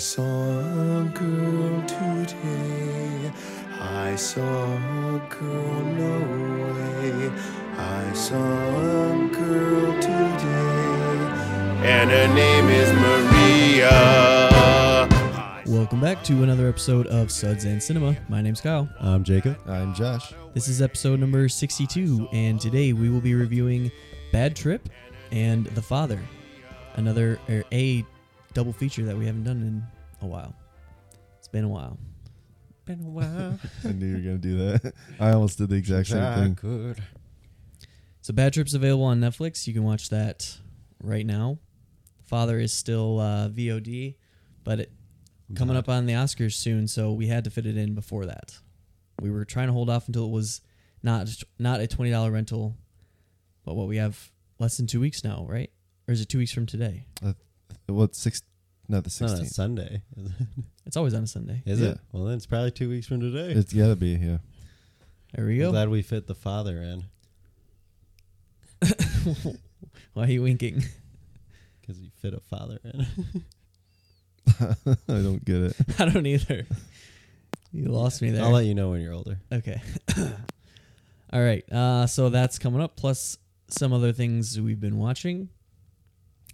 saw a girl today. I saw a girl no way. I saw a girl today. And her name is Maria. Welcome back to another episode of Suds and Cinema. My name's Kyle. I'm Jacob. I'm Josh. This is episode number 62, and today we will be reviewing Bad Trip and The Father, another or a double feature that we haven't done in a while. It's been a while. Been a while. I knew you were gonna do that. I almost did the exact same thing. Good. So Bad Trip's available on Netflix. You can watch that right now. Father is still uh, VOD, but it coming up on the Oscars soon, so we had to fit it in before that. We were trying to hold off until it was not not a twenty dollar rental, but what we have less than two weeks now, right? Or is it two weeks from today? What six? Not the It's not a sixteenth. Sunday. Is it? It's always on a Sunday. Is Yeah. it? Well, then it's probably two weeks from today. It's gotta be. Yeah. There we I'm go. glad we fit the father in Why are you winking? because you fit a father in. I don't get it. I don't either. You lost me there. I'll let you know when you're older. Okay. All right. Uh, so that's coming up, plus some other things we've been watching.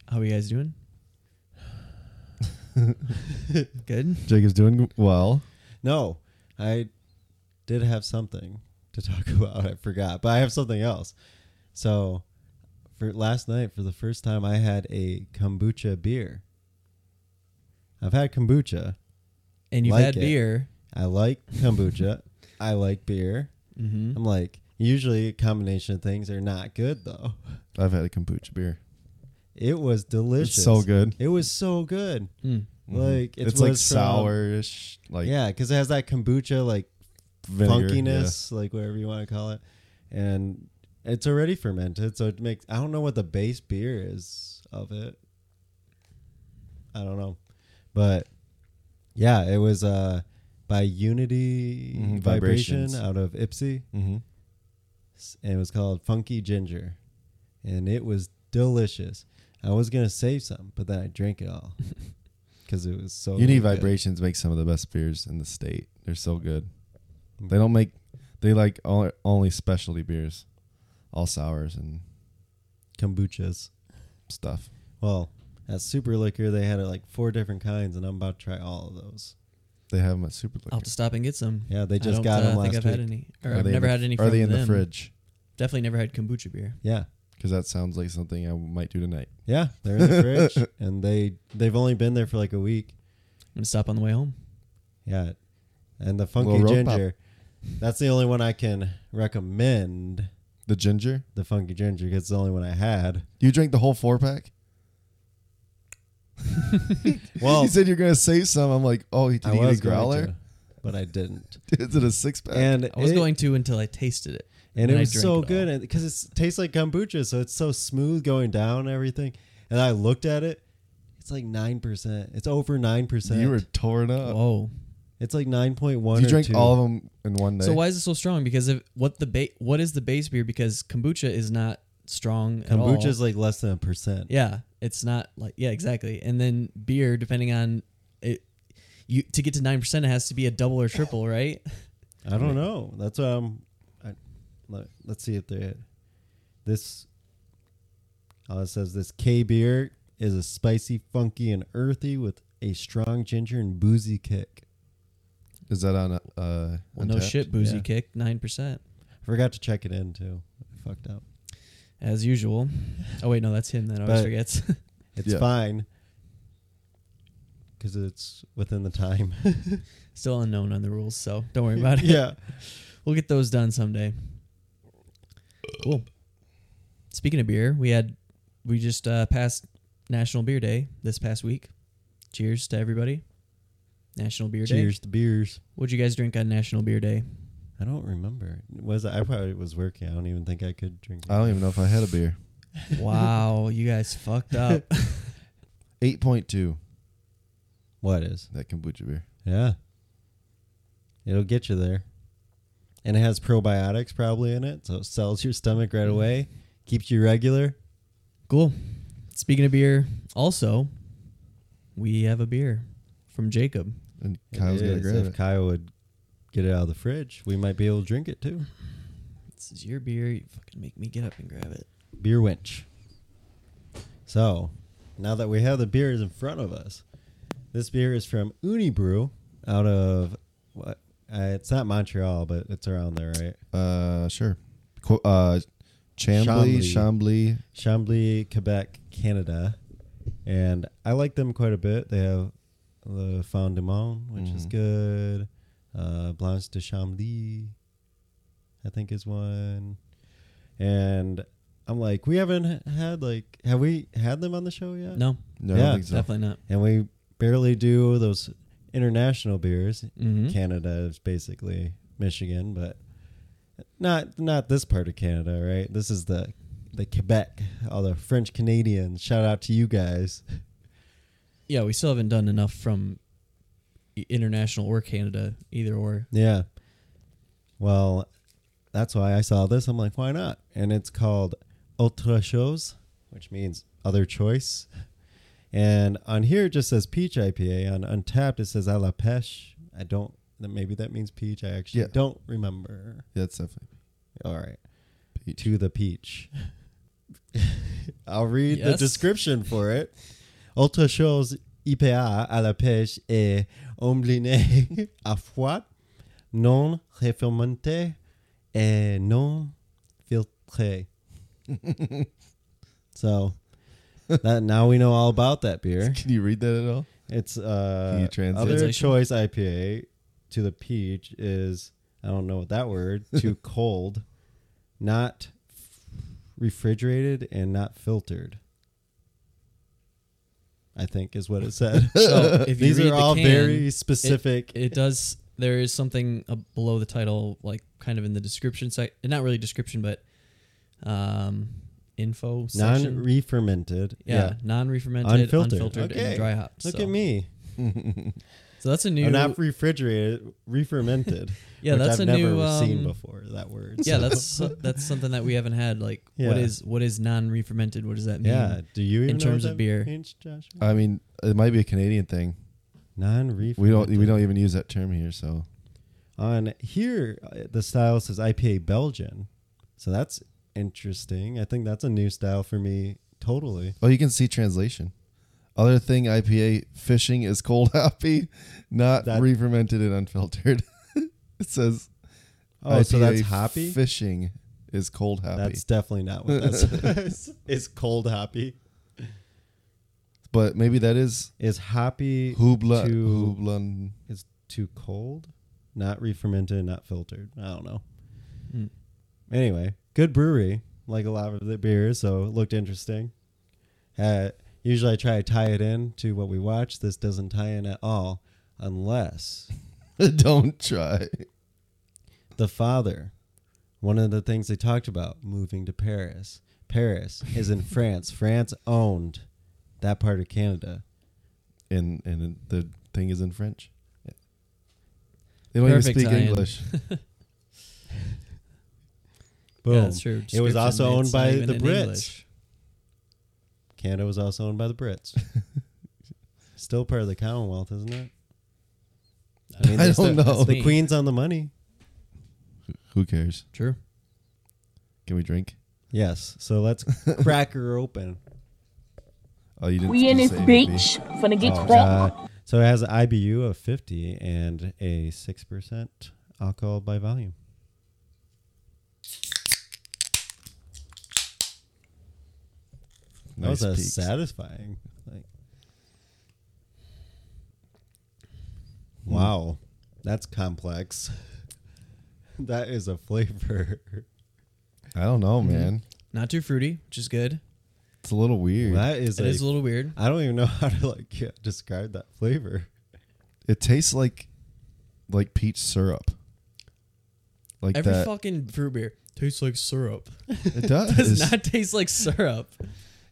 How are you guys doing? Good. Jacob's doing well. No, I did have something to talk about. I forgot, but I have something else. So, for last night, for the first time, I had a kombucha beer. I've had kombucha. And you've Like had it. beer. I like kombucha. I like beer. Mm-hmm. I'm like, usually a combination of things are not good though. I've had a kombucha beer. It was delicious. It's so good. It was so good. Mm. Like it it's like was from- sourish, like yeah, because it has that kombucha like vinegar, funkiness, like whatever you want to call it, and it's already fermented, so it makes. I don't know what the base beer is of it. I don't know, but yeah, it was uh by Unity Mhm, Vibration out of Ypsi. Yeah. hmm and it was called Funky Ginger, and it was delicious. I was gonna save some, but then I drank it all because it was so. Uni good. Vibrations make some of the best beers in the state. They're so good. They don't make. They like only, only specialty beers, all sours and kombuchas. stuff. Well, at Super Liquor they had like four different kinds, and I'm about to try all of those. They have them at Super Liquor. I'll have to stop and get some. Yeah, they I just don't, got uh, them think last I've week. had any. Or Are I've never the- had any Are they in the fridge? Definitely never had kombucha beer. Yeah, Because that sounds like something I might do tonight. yeah, they're in the fridge, and they they've only been there for like a week. I'm gonna stop on the way home. Yeah, and the Funky Little. Ginger. That's the only one I can recommend. The ginger. The Funky Ginger, 'cause it's the only one I had. You drank the whole four pack. Well, you said you're gonna save some. I'm like, oh, did I you get was a growler? going to, but I didn't. Is it a six pack? And I was it, going to until I tasted it. And then it was so it good, and because it tastes like kombucha, so it's so smooth going down and everything. And I looked at it, it's like nine percent. It's over nine percent. you were torn up. Whoa. It's like nine point one. you drank all of them in one day. So why is it so strong? Because of what the ba- what is the base beer? Because kombucha is not strong. Kombucha is like less than a percent. Yeah, it's not like yeah, exactly. And then beer, depending on it, you to get to nine percent, it has to be a double or triple, right? I don't know. That's what I'm. I, let, let's see if they. This. Oh, it says this K beer is a spicy, funky, and earthy with a strong ginger and boozy kick. Is that on? Uh, Well, no shit, boozy Yeah. kick nine percent I forgot to check it in too. I fucked up. as usual. Oh wait, no, that's him. That always forgets. It's Yeah. fine because it's within the time. Still unknown on the rules, so don't worry about it. yeah. we'll get those done someday. Cool. Speaking of beer, we had we just uh, passed National Beer Day this past week. Cheers to everybody. National Beer Day. Cheers to beers. What'd you guys drink on National Beer Day? I don't remember. Was I probably was working? I don't even think I could drink. I don't even know if I had a beer. Wow, you guys fucked up. Eight point two. What is? That kombucha beer. Yeah. It'll get you there. And it has probiotics probably in it, so it sells your stomach right away, keeps you regular. Cool. Speaking of beer, also, we have a beer from Jacob. And Kyle's gonna is. grab if it. Kyle would get it out of the fridge, we might be able to drink it too. This is your beer. You fucking make me get up and grab it. Beer winch. So, now that we have the beers in front of us, this beer is from Unibroue out of what? Uh, it's not Montreal, but it's around there, right? Uh, sure. Qu- uh, Chambly, Chambly. Chambly, Quebec, Canada. And I like them quite a bit. They have the Fin du Monde, which is Mhm. good. Uh, Blanche de Chambly, I think is one. And I'm like, we haven't had like, have we had them on the show yet? No, No, I Yeah, don't think so. definitely not. And we barely do those international beers. Mm-hmm. Canada is basically Michigan, but not not this part of Canada, right? This is the the Quebec, all the French Canadians. Shout out to you guys. Yeah, we still haven't done enough from international or Canada, either or. Yeah. Well, that's why I saw this. I'm like, why not? And it's called Autre chose, which means other choice. And on here it just says peach IPA. On Untappd it says a la pêche. I don't. Maybe that means peach. I actually Yeah. don't remember. Yeah, it's definitely All right. peach. to the peach. I'll read the Yes. description for it. Autre chose IPA à la pêche et ombliné à froid, non réfermenté et non filtré. so that now we know all about that beer. Can you read that at all? It's Can uh you other choice IPA to the peach is I don't know what that word too cold, not refrigerated and not filtered. I think is what it said. So if you These read are the all can, very specific. It does. There is something uh, below the title, like kind of in the description site, Not really description, but um, info section. non-re-fermented. yeah, non-re-fermented, Unfiltered. unfiltered, Okay. and dry hopped. Look so. at me. So that's a new. I'm not refrigerated, re-fermented. yeah, which that's I've a never new. Um, seen before that word. Yeah, so- that's that's something that we haven't had. Like, what Yeah. is what is non-re-fermented? What does that mean? yeah. Do you even in know terms what of beer. means, Josh? I mean, it might be a Canadian thing. Non-re-fermented. We don't we don't even use that term here. So On here, uh, the style says IPA Belgian, so that's interesting. I think that's a new style for me. Totally. oh, you can see translation. Other thing, IPA fishing is cold hoppy, not That- re-fermented and unfiltered. it says. Oh, so that's IPA hoppy. Fishing is cold hoppy, That's definitely not what that says. Is cold hoppy? but maybe that is Is hoppy Hubla to Hublan. is too cold? Not re-fermented, not filtered. I don't know. Hmm. Anyway, good brewery, like a lot of the beers, so it looked interesting. Uh, usually I try to tie it in to what we watch. This doesn't tie in at all, unless Don't try. the father. One of the things they talked about moving to Paris. Paris is in France. France owned that part of Canada. And and the thing is in French. They don't Perfect even speak tie-in. English. Boom. Yeah, that's true. It was also owned it's not by the Brits. English. Canada was also owned by the Brits. Still part of the Commonwealth, isn't it? I they're don't still- know. The Queen's on the money. Who cares? True. Can we drink? Yes. So let's crack her open. Oh, you didn't. We in this say ABV. bitch finna get Oh, uh, so it has an IBU of 50 and a 6% alcohol by volume. That was Nice a peaks. satisfying. Like, Hmm. wow, that's complex. that is a flavor. I don't know, Mm-hmm. man. Not too fruity, which is good. It's a little weird. That is, It a, is a little weird. I don't even know how to like yeah, describe that flavor. It tastes like like peach syrup. Like Every that. fucking fruit beer tastes like syrup. it does. Does not taste like syrup.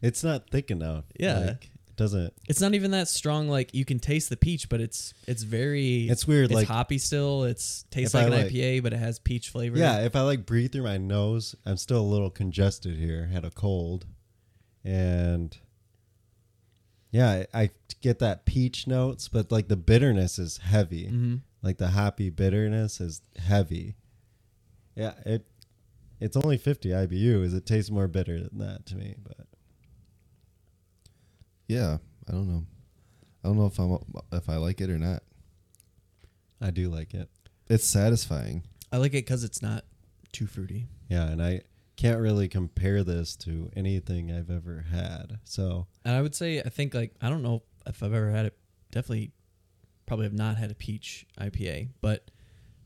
It's not thick enough. Yeah. like, it doesn't. It's not even that strong. Like you can taste the peach, but it's it's very. It's weird, It's like- hoppy still. It's tastes like I an like- IPA, but it has peach flavor. Yeah, if I like breathe through my nose, I'm still a little congested here. Had a cold, and Yeah, I, I get that peach notes, but like the bitterness is heavy. hmm Like the happy bitterness is heavy. Yeah, it it's only 50 IBU. Is It tastes more bitter than that to me, but Yeah, I don't know. I don't know if I'm if I like it or not. I do like it. It's satisfying. I like it because it's not too fruity. Yeah, and I can't really compare this to anything I've ever had. So, And I would say I think like I don't know if I've ever had it. Definitely, probably have not had a peach IPA, but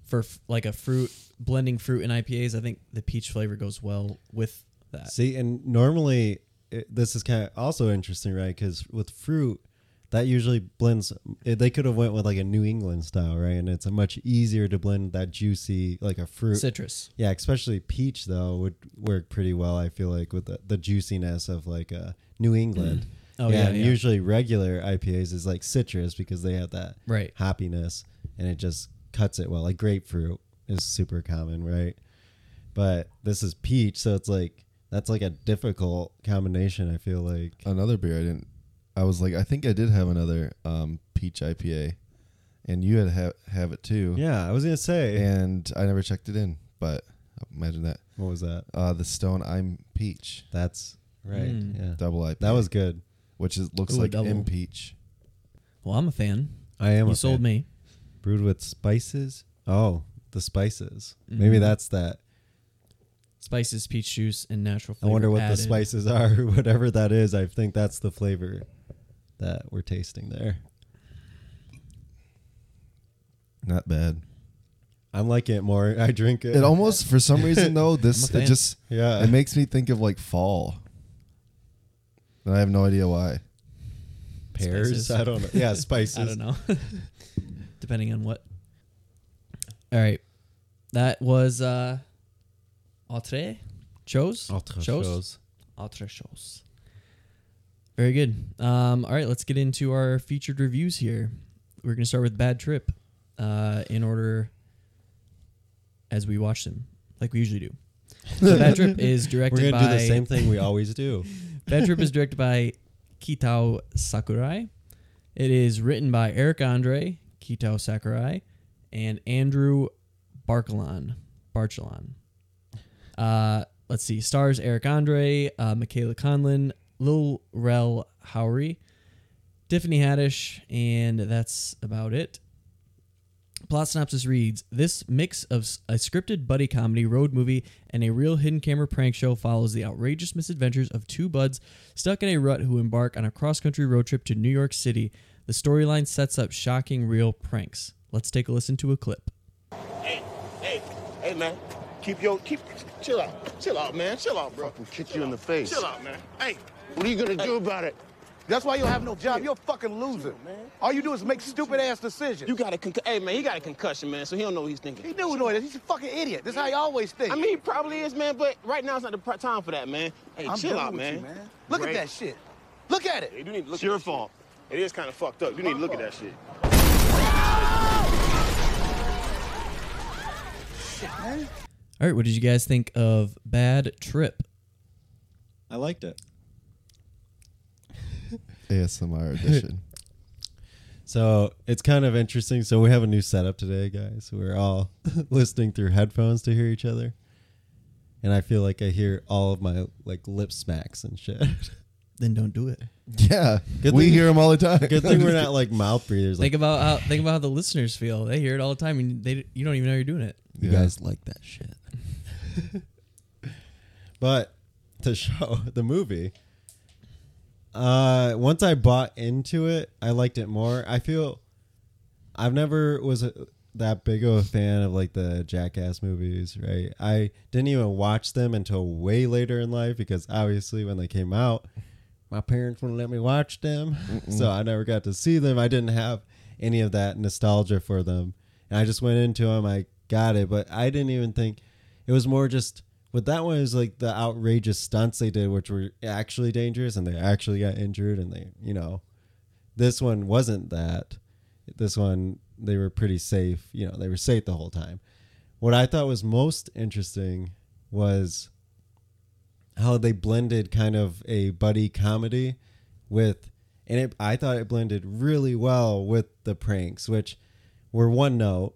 for f- like a fruit blending fruit in IPAs, I think the peach flavor goes well with that. see, and normally it, this is kind of also interesting, right? Because with fruit, that usually blends. It, they could have went with like a New England style, right? And it's a much easier to blend that juicy, like a fruit. Citrus. Yeah, especially peach though would work pretty well. I feel like with the, the juiciness of like a New England. Mm. Oh yeah, yeah, yeah. usually regular IPAs is like citrus because they have that right. happiness and it just cuts it well. Like grapefruit is super common, right? But this is peach, so it's like that's like a difficult combination. I feel like Another beer I didn't. I was like, I think I did have another um, peach IPA, and you had ha- have it too. yeah, I was gonna say And I never checked it in, but imagine that. what was that? Uh, the Stone I'm Peach That's right. Mm. Yeah, double IPA. that was good. which is looks Ooh, like double. M Peach. Well, I'm a fan. I am. you a sold fan. me. brewed with spices. Oh, the spices. Maybe Mhm. that's that. Spices, peach juice, and natural I wonder what added. the spices are. Whatever that is, I think that's the flavor that we're tasting there. Not bad. I'm liking it more. I drink it. It almost, for some reason though, this it just yeah. it makes me think of like fall. And I have no idea why. pears. Spices. I don't know. Yeah, spices. I don't know. Depending on what. All right. That was uh Autre chose. Autre Chose? chose. Autre chose. Very good. Um, all right, let's get into our featured reviews here. We're gonna start with Bad Trip, uh, in order as we watch them, like we usually do. So Bad Trip is We're directed gonna by do the same thing we always do. Bad Trip is directed by Kitao Sakurai. It is written by Eric Andre, Kitao Sakurai, and Andrew Barkalon. Barchilon. Uh, let's see. Stars Eric Andre, uh, Michaela Conlin, Lil Rel Howery, Tiffany Haddish, and that's about it. Plot synopsis reads This mix of a scripted buddy comedy, road movie, and a real hidden camera prank show follows the outrageous misadventures of two buds stuck in a rut who embark on a cross country road trip to New York City. The storyline sets up shocking real pranks. Let's take a listen to a clip. Hey, hey, hey, man. Keep your keep chill out. Chill out, man. Chill out, bro. Fucking kick you in the face. Chill out, man. Hey, What are you gonna do about it? that's why you don't have no Job, you're a fucking loser. man. All you do is make stupid ass decisions. You got a concu- hey man, he got a concussion, man, so he don't know what he's thinking. he knew know that. He's a fucking idiot. That's how he always think. I mean, he probably is, man, but right now it's not the time for that, man. Hey, I'm chill out, man. you, man. Look Right? at that shit. Look at it. You need to look It's your that shit. fault. It is kind of fucked up. You need to look at that shit. All right, what did you guys think of Bad Trip? I liked it. ASMR edition. So it's kind of interesting. So we have a new setup today, guys. We're all listening through headphones to hear each other, and I feel like I hear all of my like lip smacks and shit. Then don't do it. yeah, Good we thing- hear them all the time. Good thing we're not like mouth breathers. Like Think about how think about how the listeners feel. They hear it all the time, and they you don't even know you're doing it. You Yeah. guys like that shit. but to show the movie, uh, once I bought into it, I liked it more. I feel I've never was a, that big of a fan of like the Jackass movies, right? I didn't even watch them until way later in life because obviously when they came out, my parents wouldn't let me watch them, so I never got to see them. I didn't have any of that nostalgia for them, and I just went into them. I got it, but I didn't even think it was more just. But that one is like the outrageous stunts they did, which were actually dangerous, and they actually got injured, and they, you know, this one wasn't that. This one they were pretty safe. You know, they were safe the whole time. What I thought was most interesting was how they blended kind of a buddy comedy with and it I thought it blended really well with the pranks, which were one note.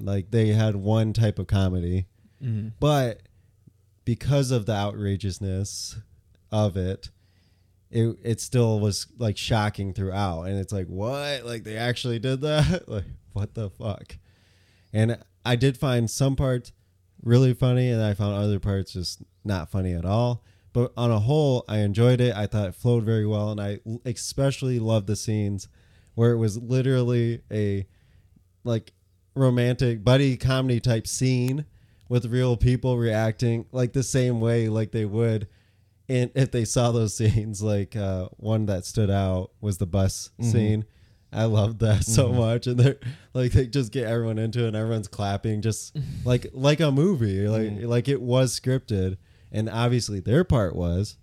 Like they had one type of comedy, Mhm. but because of the outrageousness of it, it it still was like shocking throughout, and it's like what? Like they actually did that? like what the fuck? And I did find some parts really funny, and I found other parts just not funny at all. But on a whole, I enjoyed it. I thought it flowed very well, and I especially loved the scenes where it was literally a like romantic buddy comedy type scene with real people reacting like the same way like they would in if they saw those scenes like uh one that stood out was the bus mm-hmm. scene. I loved that so mm-hmm. much and they're like they just get everyone into it and everyone's clapping just like like a movie like mm-hmm. like it was scripted and obviously their part was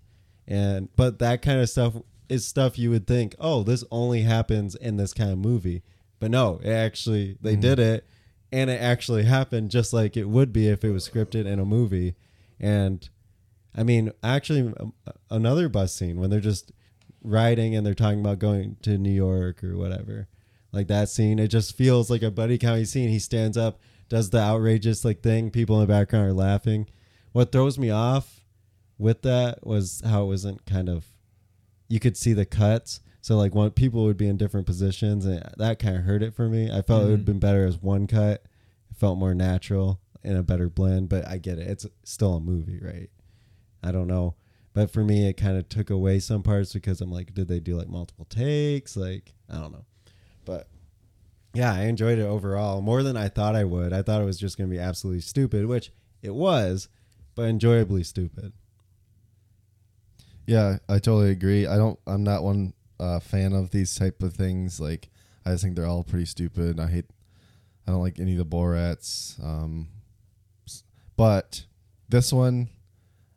and but that kind of stuff is stuff you would think oh this only happens in this kind of movie but no it actually they did it and it actually happened just like it would be if it was scripted in a movie. And i mean actually um, another bus scene when they're just riding and they're talking about going to new york or whatever. Like that scene it just feels like a buddy comedy scene. He stands up does the outrageous like thing. People in the background are laughing. What throws me off with that was how it wasn't kind of you could see the cuts so like one people would be in different positions and that kind of hurt it for me. I felt it would have been better as one cut. It felt more natural and a better blend but i get it. It's still a movie right? I don't know. But for me it kind of took away some parts because i'm like did they do like multiple takes? Like i don't know. But yeah i enjoyed it overall more than i thought i would. I thought it was just going to be absolutely stupid which it was but enjoyably stupid. Yeah, I totally agree. I don't. I'm not one uh, fan of these type of things. Like, I just think they're all pretty stupid. I hate. I don't like any of the Borats. Um, but this one,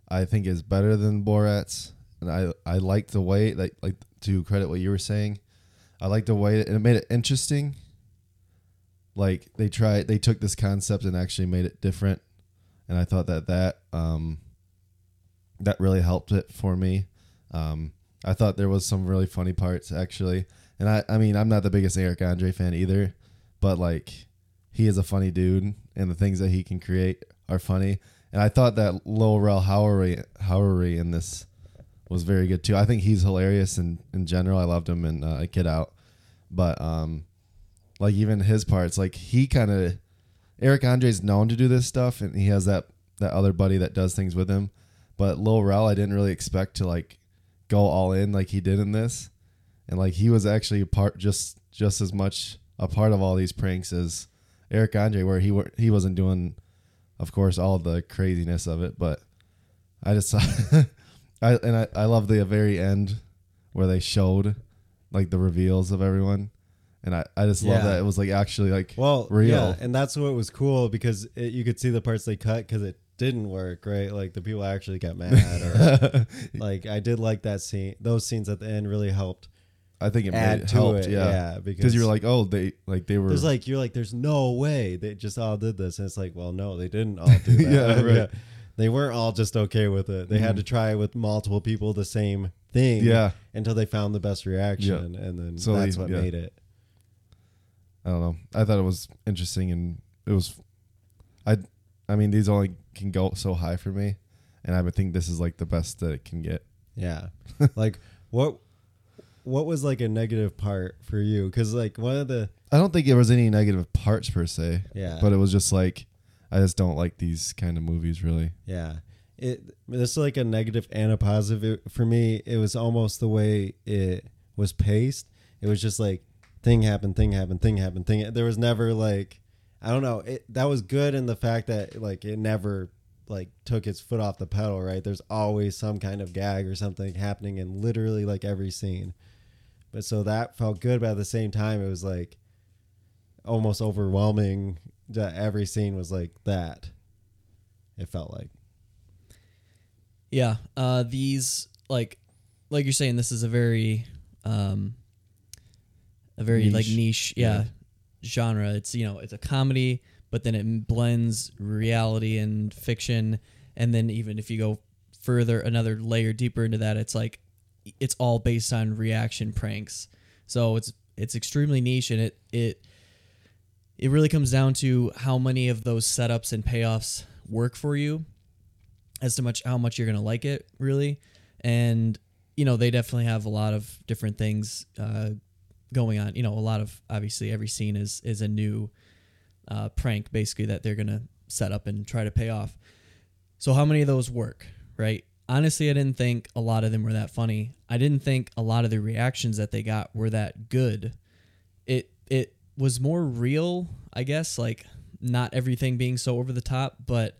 I think is better than Borats, and I I like the way like like to credit what you were saying. I like the way that it made it interesting. Like they tried, they took this concept and actually made it different, and I thought that that um, that really helped it for me. Um, I thought there was some really funny parts actually, and I I mean I'm not the biggest Eric Andre fan either, but like he is a funny dude, and the things that he can create are funny. And I thought that Lil Rel Howery Howery in this was very good too. I think he's hilarious in in general. I loved him in uh, Get Out, but um, like even his parts, like he kind of Eric Andre's known to do this stuff, and he has that that other buddy that does things with him. But Lil Rel, I didn't really expect to like go all in like he did in this, and like he was actually a part just just as much a part of all these pranks as Eric Andre, where he were he wasn't doing, of course, all the craziness of it. But I just I and I I love the very end where they showed like the reveals of everyone. And I, I just love Yeah. that it was like actually like Well, real. yeah, and that's what was cool because it, you could see the parts they cut because it didn't work, right? Like the people actually got mad, or like I did like that scene. Those scenes at the end really helped. I think it add made, to helped, it, yeah, yeah, because you're like, oh, they like they were There's like you're like, there's no way they just all did this, and it's like, well, no, they didn't all do that. Yeah, right. They weren't all just okay with it. They had mm-hmm. to try with multiple people the same thing, Yeah. until they found the best reaction, and then So that's they- what yeah. made it. I don't know. I thought it was interesting and it was I I mean these only can go so high for me and I would think this is like the best that it can get. Yeah. like what what was like a negative part for you? Because like one of the I don't think there was any negative parts per se. Yeah. But it was just like I just don't like these kind of movies really. yeah it this is like a negative and a positive. It, for me, it was almost the way it was paced. It was just like thing happened, thing happened, thing happened, thing. There was never like I don't know. It that was good in the fact that like it never like took its foot off the pedal. Right? There's always some kind of gag or something happening in literally like every scene. But so that felt good, but at the same time, it was like almost overwhelming that every scene was like that. It felt like. Yeah, uh, these like like you're saying, this is a very um, a very like Niche. niche, yeah, genre. It's you know it's a comedy, but then it blends reality and fiction, and then even if you go further, another layer deeper into that, it's like it's all based on reaction pranks. So it's it's extremely niche and it it it really comes down to how many of those setups and payoffs work for you as to much how much you're gonna like it really and you know they definitely have a lot of different things uh, going on you know a lot of obviously every scene is is a new uh, prank basically that they're gonna set up and try to pay off. So how many of those work right? Honestly i didn't think a lot of them were that funny. I didn't think a lot of the reactions that they got were that good. It it was more real i guess like not everything being so over the top but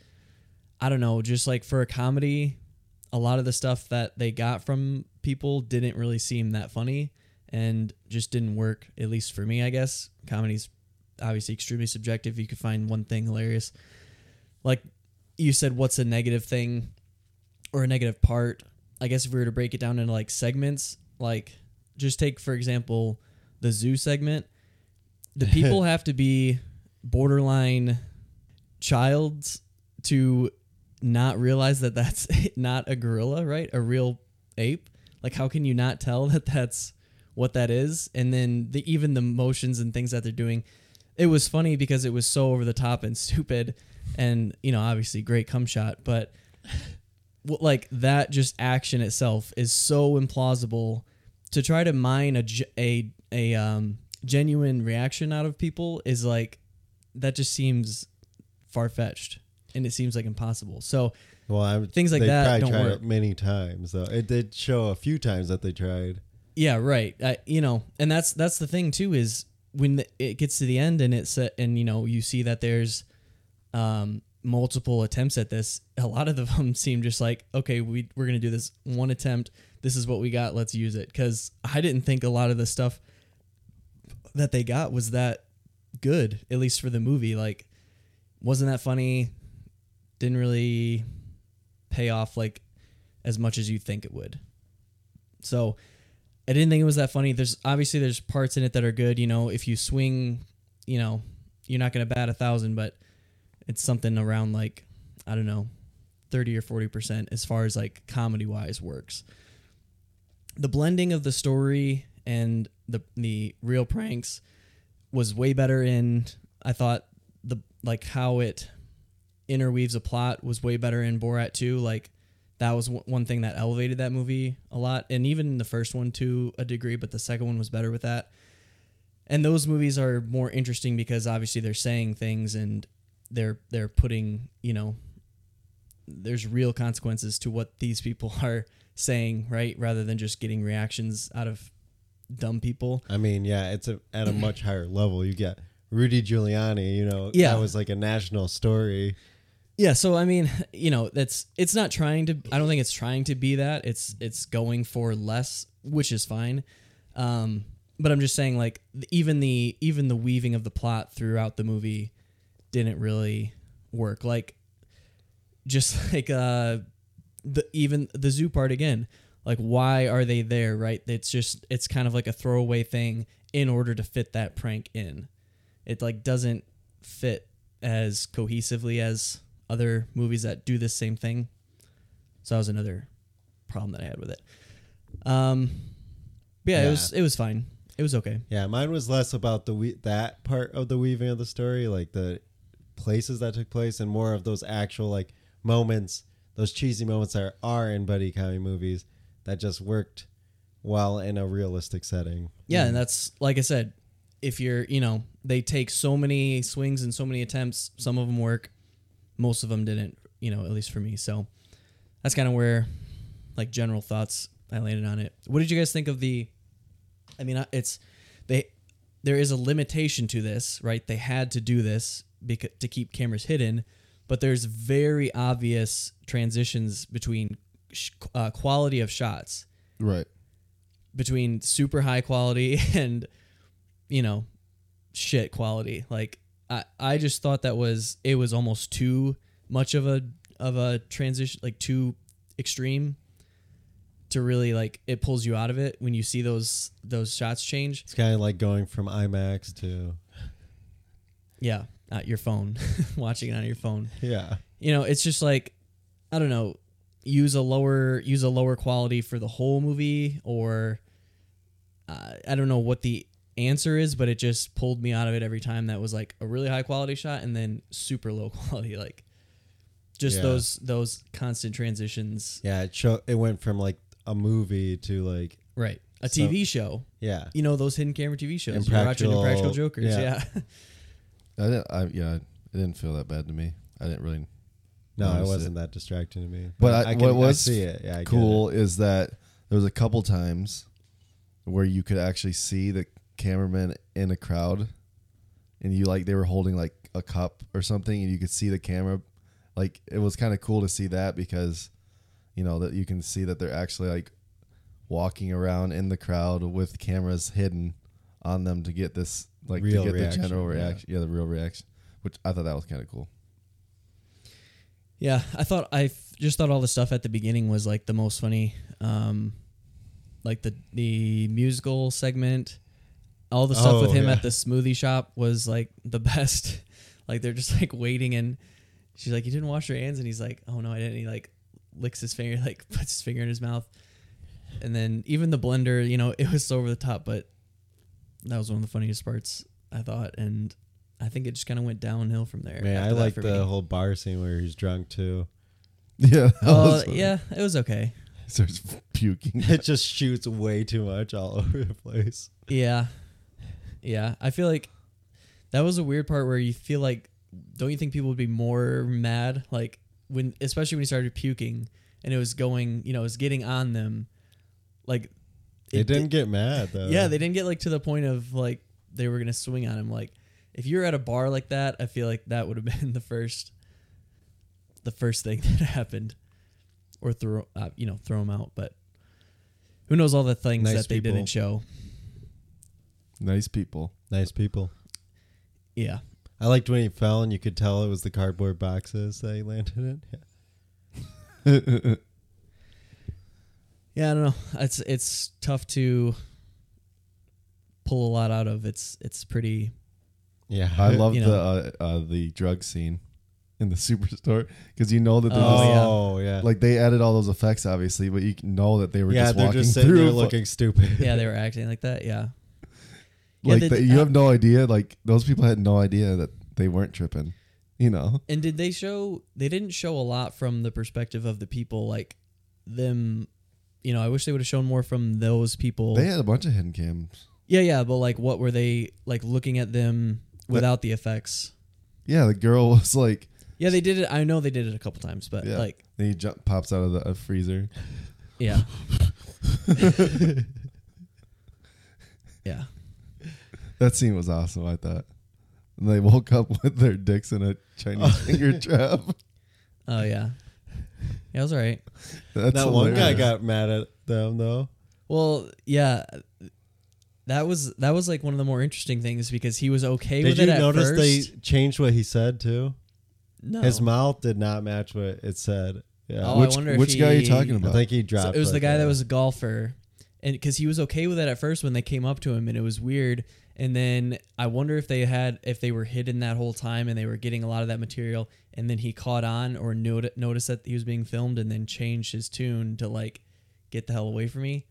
I don't know, just like for a comedy, a lot of the stuff that they got from people didn't really seem that funny and just didn't work, at least for me, I guess. Comedy's obviously extremely subjective. You could find one thing hilarious. Like you said, what's a negative thing or a negative part? I guess if we were to break it down into like segments, like just take, for example, the zoo segment, the people have to be borderline childs to not realize that that's not a gorilla, right? A real ape. Like, how can you not tell that that's what that is? And then the even the motions and things that they're doing, it was funny because it was so over the top and stupid, and you know, obviously great cum shot, but like that just action itself is so implausible. To try to mine a a a um, genuine reaction out of people is like that just seems far fetched and it seems like impossible. So Well, I Things like that don't tried work. many times though. It did show a few times that they tried. Yeah, right. I, you know, and that's that's the thing too is when the, it gets to the end and it's uh, and you know you see that there's um, multiple attempts at this. A lot of them seem just like okay, we we're gonna do this one attempt. This is what we got. Let's use it. Because I didn't think a lot of the stuff that they got was that good, at least for the movie. Like, wasn't that funny? Didn't really pay off like as much as you think it would. So I didn't think it was that funny. There's obviously there's parts in it that are good. You know, if you swing, you know, you're not gonna bat a thousand, but it's something around like I don't know, thirty or forty percent as far as like comedy wise works. The blending of the story and the the real pranks was way better in I thought the like how it interweaves a plot was way better in Borat 2 like that was one thing that elevated that movie a lot and even the first one to a degree but the second one was better with that and those movies are more interesting because obviously they're saying things and they're they're putting you know there's real consequences to what these people are saying right rather than just getting reactions out of dumb people I mean, yeah, it's a, at a much higher level. You get Rudy Giuliani, you know, Yeah. that was like a national story. Yeah, so I mean, you know, that's it's not trying to I don't think it's trying to be that. It's it's going for less, which is fine. Um but I'm just saying like even the even the weaving of the plot throughout the movie didn't really work. Like just like uh the even the zoo part again. Like why are they there, right? It's just it's kind of like a throwaway thing in order to fit that prank in. It like doesn't fit as cohesively as other movies that do this same thing. So that was another problem that I had with it. Um, but yeah, it was it was fine. It was okay. Yeah, mine was less about the we- that part of the weaving of the story, like the places that took place, and more of those actual like moments, those cheesy moments that are in buddy comedy movies that just worked well in a realistic setting. Yeah, and that's like I said, if you're, you know, they take so many swings and so many attempts. Some of them work, most of them didn't. You know, at least for me. So that's kind of where, like, general thoughts I landed on it. What did you guys think of the? I mean, it's they. There is a limitation to this, right? They had to do this because to keep cameras hidden, but there's very obvious transitions between sh- uh, quality of shots Right. between super high quality and you know shit quality like i i just thought that was it was almost too much of a of a transition like too extreme to really like it pulls you out of it when you see those those shots change It's kind of like going from IMAX to yeah at your phone watching it on your phone yeah. you know it's just like i don't know use a lower use a lower quality for the whole movie or uh, I don't know what the answer is, but it just pulled me out of it every time. That was like a really high quality shot and then super low quality, like just Yeah. those those constant transitions. Yeah, it show it went from like a movie to like Right, a So- TV show. yeah. You know those hidden camera TV shows. You're watching Impractical- Impractical Jokers. yeah. Yeah. I didn't. I, yeah, it didn't feel that bad to me. I didn't really. No, it wasn't that distracting to me. But I, can, what was I see it. Yeah, I cool it. is that there was a couple times where you could actually see the cameraman in a crowd, and you like they were holding like a cup or something, and you could see the camera. Like it was kind of cool to see that because, you know, that you can see that they're actually like walking around in the crowd with cameras hidden on them to get this like Real to get reaction, the general yeah. reaction, yeah, the real reaction, which I thought that was kind of cool. Yeah, I thought I f- just thought all the stuff at the beginning was like the most funny, um, like the the musical segment, all the stuff with Oh, him yeah. at the smoothie shop was like the best. like they're just like waiting, and she's like, "You didn't wash your hands," and he's like, "Oh no, I didn't." He like licks his finger, like puts his finger in his mouth, and then even the blender, you know, it was so over the top, but that was one of the funniest parts I thought, and I think it just kind of went downhill from there. Man, I like the me. whole bar scene where he's drunk too. Yeah, that Oh was yeah, it was okay. He starts puking. It just shoots way too much all over the place. Yeah. Yeah. I feel like that was a weird part where you feel like don't you think people would be more mad like when especially when he started puking and it was going, you know, it was getting on them like They it didn't did- get mad though. Yeah, they didn't get like to the point of like they were going to swing on him like if you're at a bar like that, I feel like that would have been the first the first thing that happened or throw uh, you know, throw him out, but who knows all the things Nice that they people. didn't show. Nice people. nice people. Yeah. I liked when he fell and you could tell it was the cardboard boxes that he landed in. Yeah. Yeah, I don't know. It's it's tough to pull a lot out of. It's it's pretty. Yeah. I love You the uh, uh, the drug scene in the superstore because you know that they're Oh, just, yeah. Oh yeah. like they added all those effects obviously, but you know that they were yeah, just they're walking just sitting through. there looking stupid. Yeah, they were acting like that. Yeah. Yeah, like they- that you have no idea. Like those people had no idea that they weren't tripping. You know, And did they show? They didn't show a lot from the perspective of the people, like them. You know, I wish they would have shown more from those people. they had a bunch of hidden cams. yeah, yeah, but like, what were they like looking at them without the effects? Yeah, the girl was like, Yeah, they did it. I know they did it a couple times, but yeah, like, then he jump, pops out of the uh, freezer. yeah, yeah. That scene was awesome. I thought. And they woke up with their dicks in a Chinese finger trap. Oh yeah. Yeah, it was alright. That's that one guy got mad at them though. Well, yeah, that was that was like one of the more interesting things because he was okay Did with you it at notice first. they changed what he said too? no, His mouth did not match what it said. Yeah. Oh, I which wonder if which guy are you talking about? I think he So dropped. it was the guy a- that was a golfer, and because he was okay with it at first when they came up to him, and it was weird. And then I wonder if they had if they were hidden that whole time and they were getting a lot of that material, and then he caught on or not- noticed that he was being filmed, and then changed his tune to like get the hell away from me.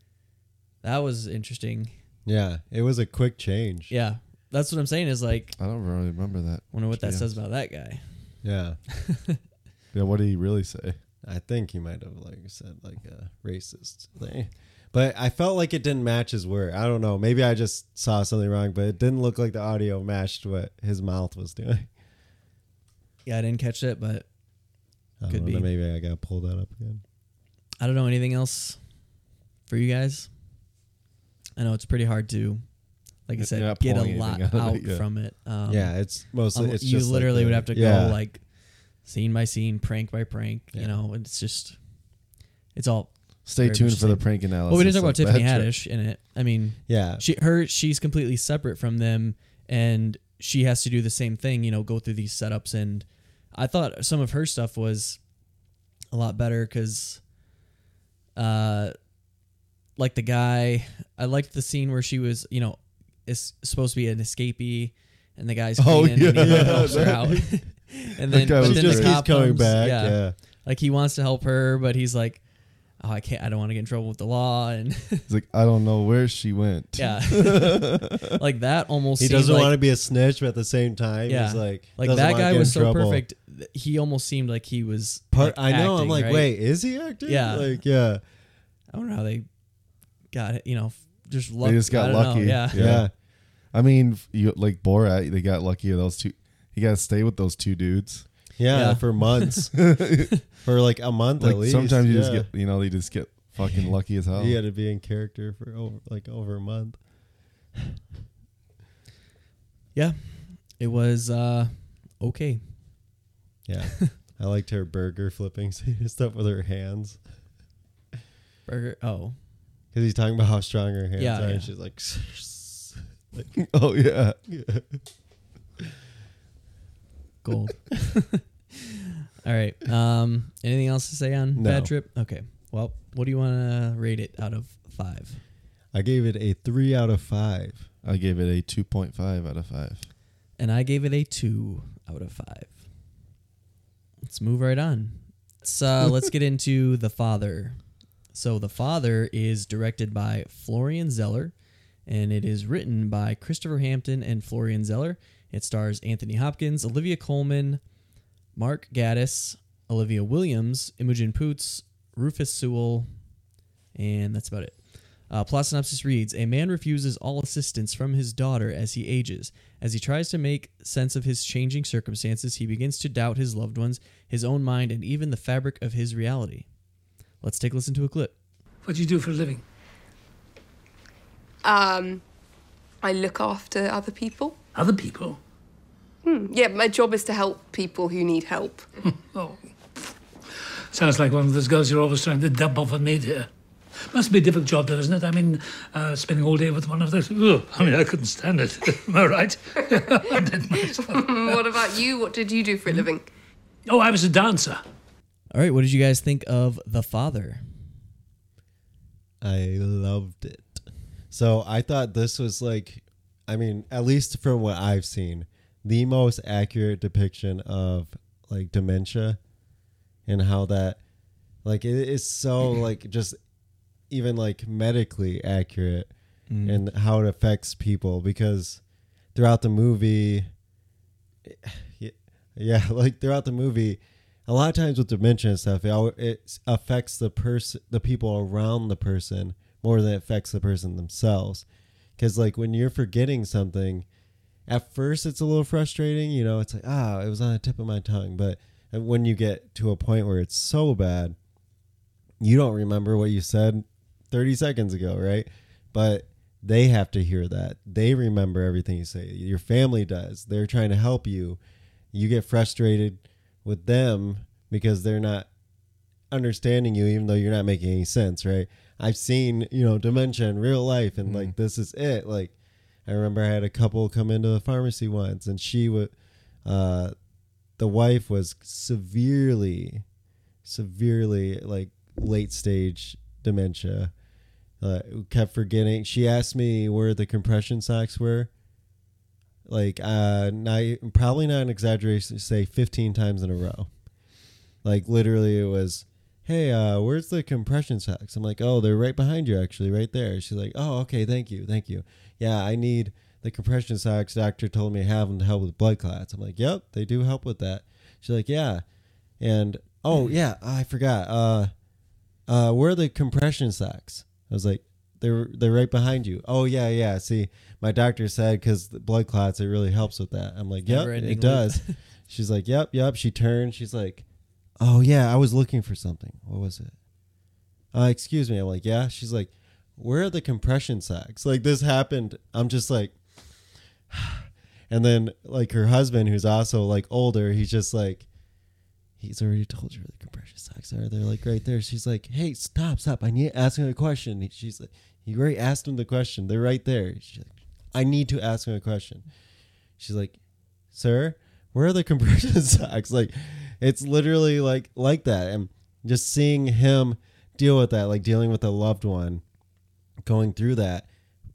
That was interesting. Yeah, it was a quick change. Yeah, that's what I'm saying. Is like, I don't really remember that. wonder what that Yeah. says about that guy. Yeah. Yeah, what did he really say? I think he might have like said like a racist thing. But I felt like it didn't match his word. I don't know. Maybe I just saw something wrong, but it didn't look like the audio matched what his mouth was doing. Yeah, I didn't catch it, but I don't Could know, be. Maybe I got to pull that up again. I don't know anything else for you guys. I know it's pretty hard to, like I said, get a lot out out it, yeah. from it. Um, yeah, it's mostly it's you just like literally the- would have to yeah. go like scene by scene, prank by prank. Yeah. You know, it's just, it's all. Stay tuned for the prank analysis. Well, we didn't talk about Tiffany Haddish in it. I mean, yeah. she her she's completely separate from them, and she has to do the same thing. You know, go through these setups, and I thought some of her stuff was a lot better because, uh, like the guy, I liked the scene where she was, you know, is supposed to be an escapee, and the guy's Oh, cleaning and yeah. her out. and then, but then the cop coming comes, back. Yeah, Yeah. like he wants to help her, but he's like, "Oh, I can't. I don't want to get in trouble with the law." And He's like, I don't know where she went. yeah, like that almost. He doesn't like, want to be a snitch, but at the same time, Yeah. he's like, like that guy was so trouble. perfect. He almost seemed like he was. Part, like, I know. I'm like, right? wait, is he acting? Yeah. Like, yeah, I don't know how they got it. You know, just luck. They just got I don't know, lucky. Yeah. yeah. Yeah. I mean, you like Borat. They got lucky. Those two. He got to stay with those two dudes. Yeah, Yeah. for months, for like a month Like at least. sometimes you just yeah. get, you know, they just get fucking lucky as hell. He had to be in character for over like over a month. Yeah. It was uh okay. Yeah, I liked her burger flipping stuff with her hands Burger. Oh, because he's talking about how strong her hands Yeah, are, yeah. and she's like, oh yeah. yeah. Gold. All right. Um. Anything else to say on No. Bad Trip? Okay. Well, what do you want to rate it out of five? I gave it a three out of five. I gave it a two point five out of five. And I gave it a two out of five. Let's move right on. Uh, let's get into the father. So the father is directed by Florian Zeller, and it is written by Christopher Hampton and Florian Zeller. It stars Anthony Hopkins, Olivia Colman, Mark Gatiss, Olivia Williams, Imogen Poots, Rufus Sewell, and that's about it. Uh, plot synopsis reads A man refuses all assistance from his daughter as he ages. As he tries to make sense of his changing circumstances, he begins to doubt his loved ones, his own mind, and even the fabric of his reality. Let's take a listen to a clip. What do you do for a living? Um, I look after other people. Other people? Yeah, my job is to help people who need help. Oh. Sounds like one of those girls you're always trying to dump off a maid here. Must be a difficult job, though, isn't it? I mean, uh, spending all day with one of those. Ugh, I mean, I couldn't stand it. Am I right? I did myself. what about you? What did you do for a living? Oh, I was a dancer. All right, what did you guys think of The Father? I loved it. So I thought this was like, I mean, at least from what I've seen, the most accurate depiction of like dementia and how that, like, it is so like just even like medically accurate mm. and how it affects people because throughout the movie, yeah, yeah, like throughout the movie, a lot of times with dementia and stuff, it, it affects the person, the people around the person more than it affects the person themselves. Because like when you're forgetting something, at first it's a little frustrating. You know, it's like ah, it was on the tip of my tongue. But when you get to a point where it's so bad, you don't remember what you said 30 seconds ago, right? But they have to hear that. They remember everything you say. Your family does. They're trying to help you. You get frustrated with them because they're not understanding you even though you're not making any sense, right? I've seen, you know, dementia in real life and like this is it. Like I remember I had a couple come into the pharmacy once and she would uh the wife was severely severely like late stage dementia. Uh, kept forgetting. She asked me where the compression socks were. Like, uh, not probably not an exaggeration to say fifteen times in a row. Like literally, it was, "Hey, uh, where's the compression socks?" I'm like, "Oh, they're right behind you, actually, right there." She's like, "Oh, okay, thank you, thank you. Yeah, I need the compression socks. Doctor told me to have them to help with blood clots." I'm like, "Yep, they do help with that." She's like, "Yeah," and oh yeah, I forgot. Uh, uh, where are the compression socks? I was like, they're they're right behind you. Oh yeah, yeah. See, my doctor said because blood clots, it really helps with that. I'm like, yep, it loop. does. She's like, yep, yep. She turned. She's like, oh yeah, I was looking for something. What was it? Uh, excuse me. I'm like, yeah. She's like, where are the compression sacks? Like this happened. I'm just like, and then like her husband, who's also like older, he's just like, he's already told you where the compression socks are. They're like right there. She's like, hey, stop, stop. I need to ask him a question. She's like, you already asked him the question. They're right there. She's like, I need to ask him a question. She's like, sir, where are the compression socks? Like, it's literally like like that. And just seeing him deal with that, like dealing with a loved one, going through that,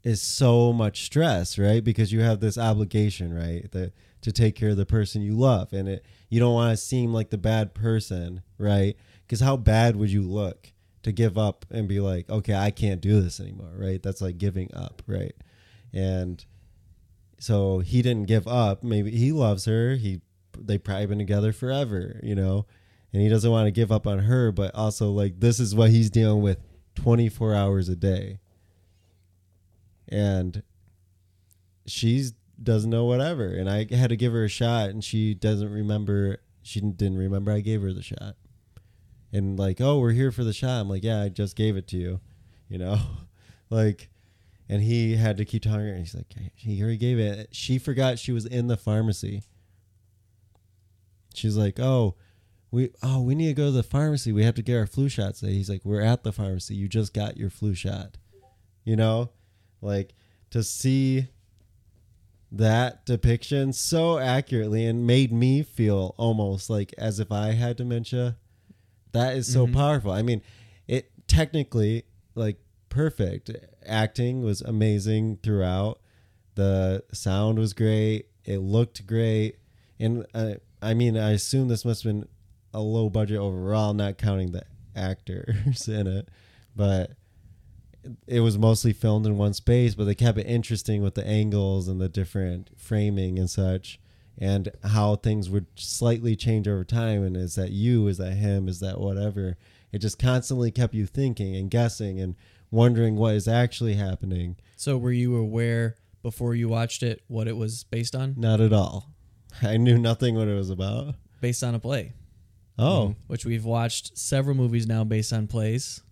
is so much stress, right? Because you have this obligation, right, that to take care of the person you love, and it you don't want to seem like the bad person, right? Because how bad would you look to give up and be like, okay, I can't do this anymore, right? That's like giving up, right? And so he didn't give up. Maybe he loves her. He they probably been together forever, you know, and he doesn't want to give up on her. But also, like this is what he's dealing with twenty four hours a day, and she's doesn't know whatever. And I had to give her a shot, and she doesn't remember. She didn't remember I gave her the shot. And like, oh, we're here for the shot. I'm like, yeah, I just gave it to you, you know, like and he had to keep telling her. He's like, he already gave it. She forgot she was in the pharmacy. She's like, oh, we oh we need to go to the pharmacy. We have to get our flu shots. He's like, we're at the pharmacy. You just got your flu shot. You know, like to see that depiction so accurately and made me feel almost like as if I had dementia. That is so Mhm. powerful. I mean, it technically like perfect. Acting was amazing throughout. The sound was great. It looked great. And uh, I mean, I assume this must have been a low budget overall, not counting the actors in it. But it was mostly filmed in one space, but they kept it interesting with the angles and the different framing and such, and how things would slightly change over time. And is that you? Is that him? Is that whatever? It just constantly kept you thinking and guessing and wondering what is actually happening. So were you aware before you watched it what it was based on? Not at all. I knew nothing what it was about. Based on a play. Oh, mm-hmm. Which we've watched several movies now based on plays.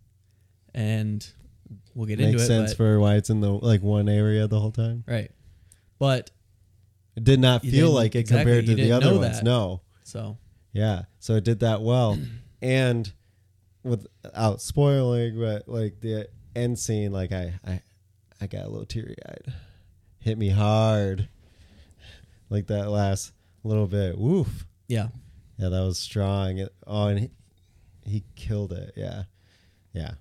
And we'll get makes into it. Makes sense for why it's in the like one area the whole time. right. But It did not feel like it exactly, compared to the other ones. that. No. so Yeah, so it did that well, and without spoiling, but like the end scene, like I, I, I got a little teary eyed. Hit me hard, like that last little bit. Woof. yeah. Yeah, that was strong. It, oh, and he, he killed it. Yeah, yeah.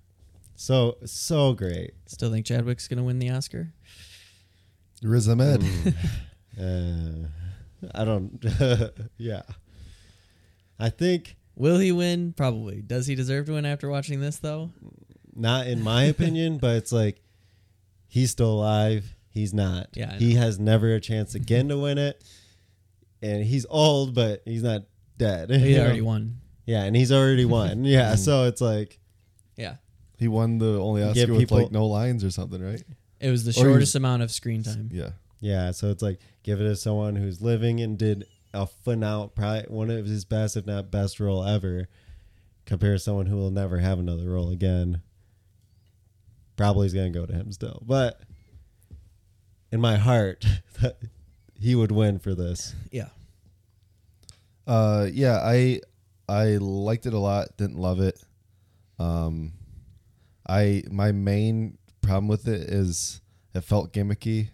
So so great. Still think Chadwick's gonna win the Oscar? Riz Ahmed. Uh, I don't. yeah. I think Will he win? Probably. Does he deserve to win after watching this though? not in my opinion, but it's like he's still alive. He's not. Yeah, he has never a chance again to win it, and he's old, but he's not dead. He you know? already won. Yeah, and he's already won. Yeah, mm. so it's like Yeah. he won the only Give Oscar with like no lines or something, right? It was the Or he was- shortest amount of screen time. Yeah. yeah, so it's like give it to someone who's living and did a phenomenal, probably one of his best, if not best, role ever. Compare to someone who will never have another role again. Probably is gonna go to him still, but in my heart, that he would win for this. Yeah. Uh, yeah, I I liked it a lot. Didn't love it. Um, I my main problem with it is it felt gimmicky,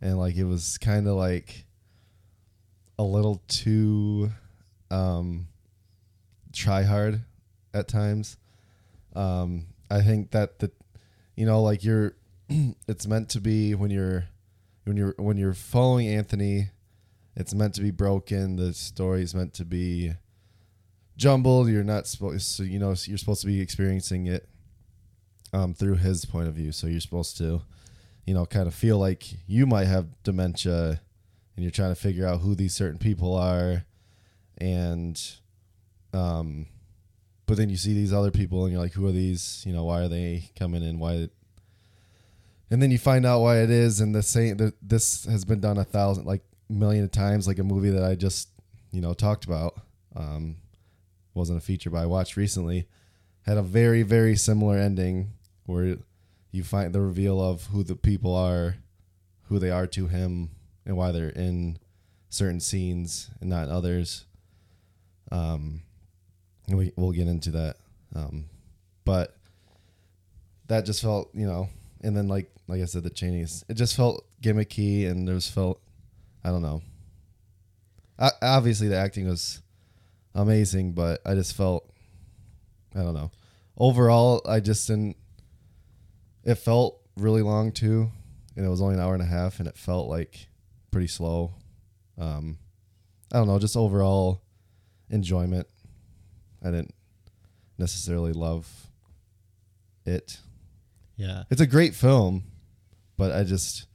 and like it was kind of like a little too um try hard at times. Um, I think that the you know like you're it's meant to be when you're when you're when you're following Anthony it's meant to be broken. The story is meant to be jumbled. You're not supposed so you know you're supposed to be experiencing it um, through his point of view. So you're supposed to you know kind of feel like you might have dementia and you're trying to figure out who these certain people are and um but then you see these other people and you're like who are these? You know why are they coming in? Why and then you find out why it is and the same the, this has been done a thousand like million of times like a movie that i just you know talked about um wasn't a feature but i watched recently had a very very similar ending where you find the reveal of who the people are who they are to him and why they're in certain scenes and not others. Um we, we'll get into that. Um but that just felt you know and then like like i said the cheney's it just felt gimmicky and there was felt i don't know I, obviously the acting was amazing but i just felt i don't know overall i just didn't it felt really long too, and it was only an hour and a half, and it felt like pretty slow. Um, I don't know, just overall enjoyment. I didn't necessarily love it. Yeah. It's a great film, but I just,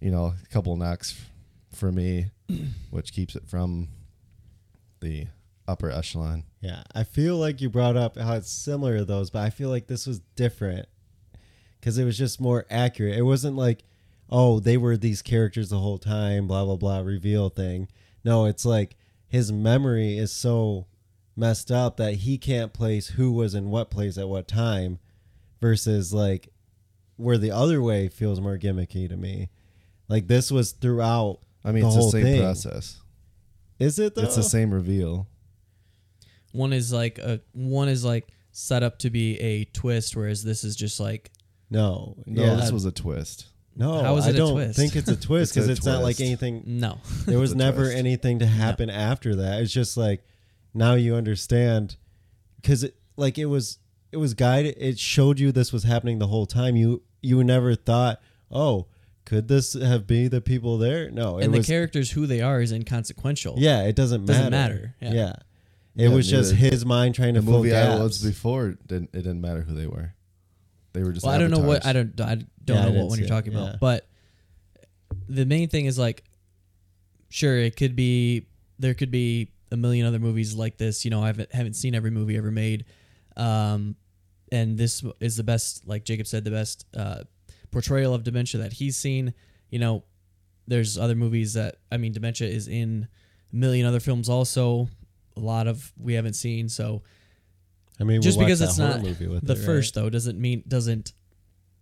you know, a couple knocks f- for me, which keeps it from the upper echelon. Yeah, I feel like you brought up how it's similar to those, but I feel like this was different because it was just more accurate. It wasn't like, oh, they were these characters the whole time, blah blah blah, reveal thing. No, it's like his memory is so messed up that he can't place who was in what place at what time, versus like where the other way feels more gimmicky to me. Like this was throughout. I mean, the it's the same thing. process. Is it though? It's the same reveal. One is like a one is like set up to be a twist, whereas this is just like No, No, yeah. this was a twist. No, How is I it a don't twist? think it's a twist because a it's, not like anything. no. There was never twist. anything to happen after that. It's just like now you understand because it like it was it was guided. It showed you this was happening the whole time. You you never thought, oh, could this have been the people there? No, it and the was. characters who they are is inconsequential. yeah, it doesn't matter. Doesn't matter, yeah. Yeah, it Yeah, was just his mind trying to The fill movie I was before didn't it didn't matter who they were. They were just. Well, I don't know what I don't I don't Yeah, know didn't what one you're see it, talking yeah. about, but the main thing is like, sure, it could be there could be a million other movies like this. You know, I haven't haven't seen every movie ever made, um, and this is the best. Like Jacob said, the best uh, portrayal of dementia that he's seen. You know, there's other movies that I mean, dementia is in a million other films also. A lot of we haven't seen, so I mean, just because it's not movie with the it, right? first though doesn't mean doesn't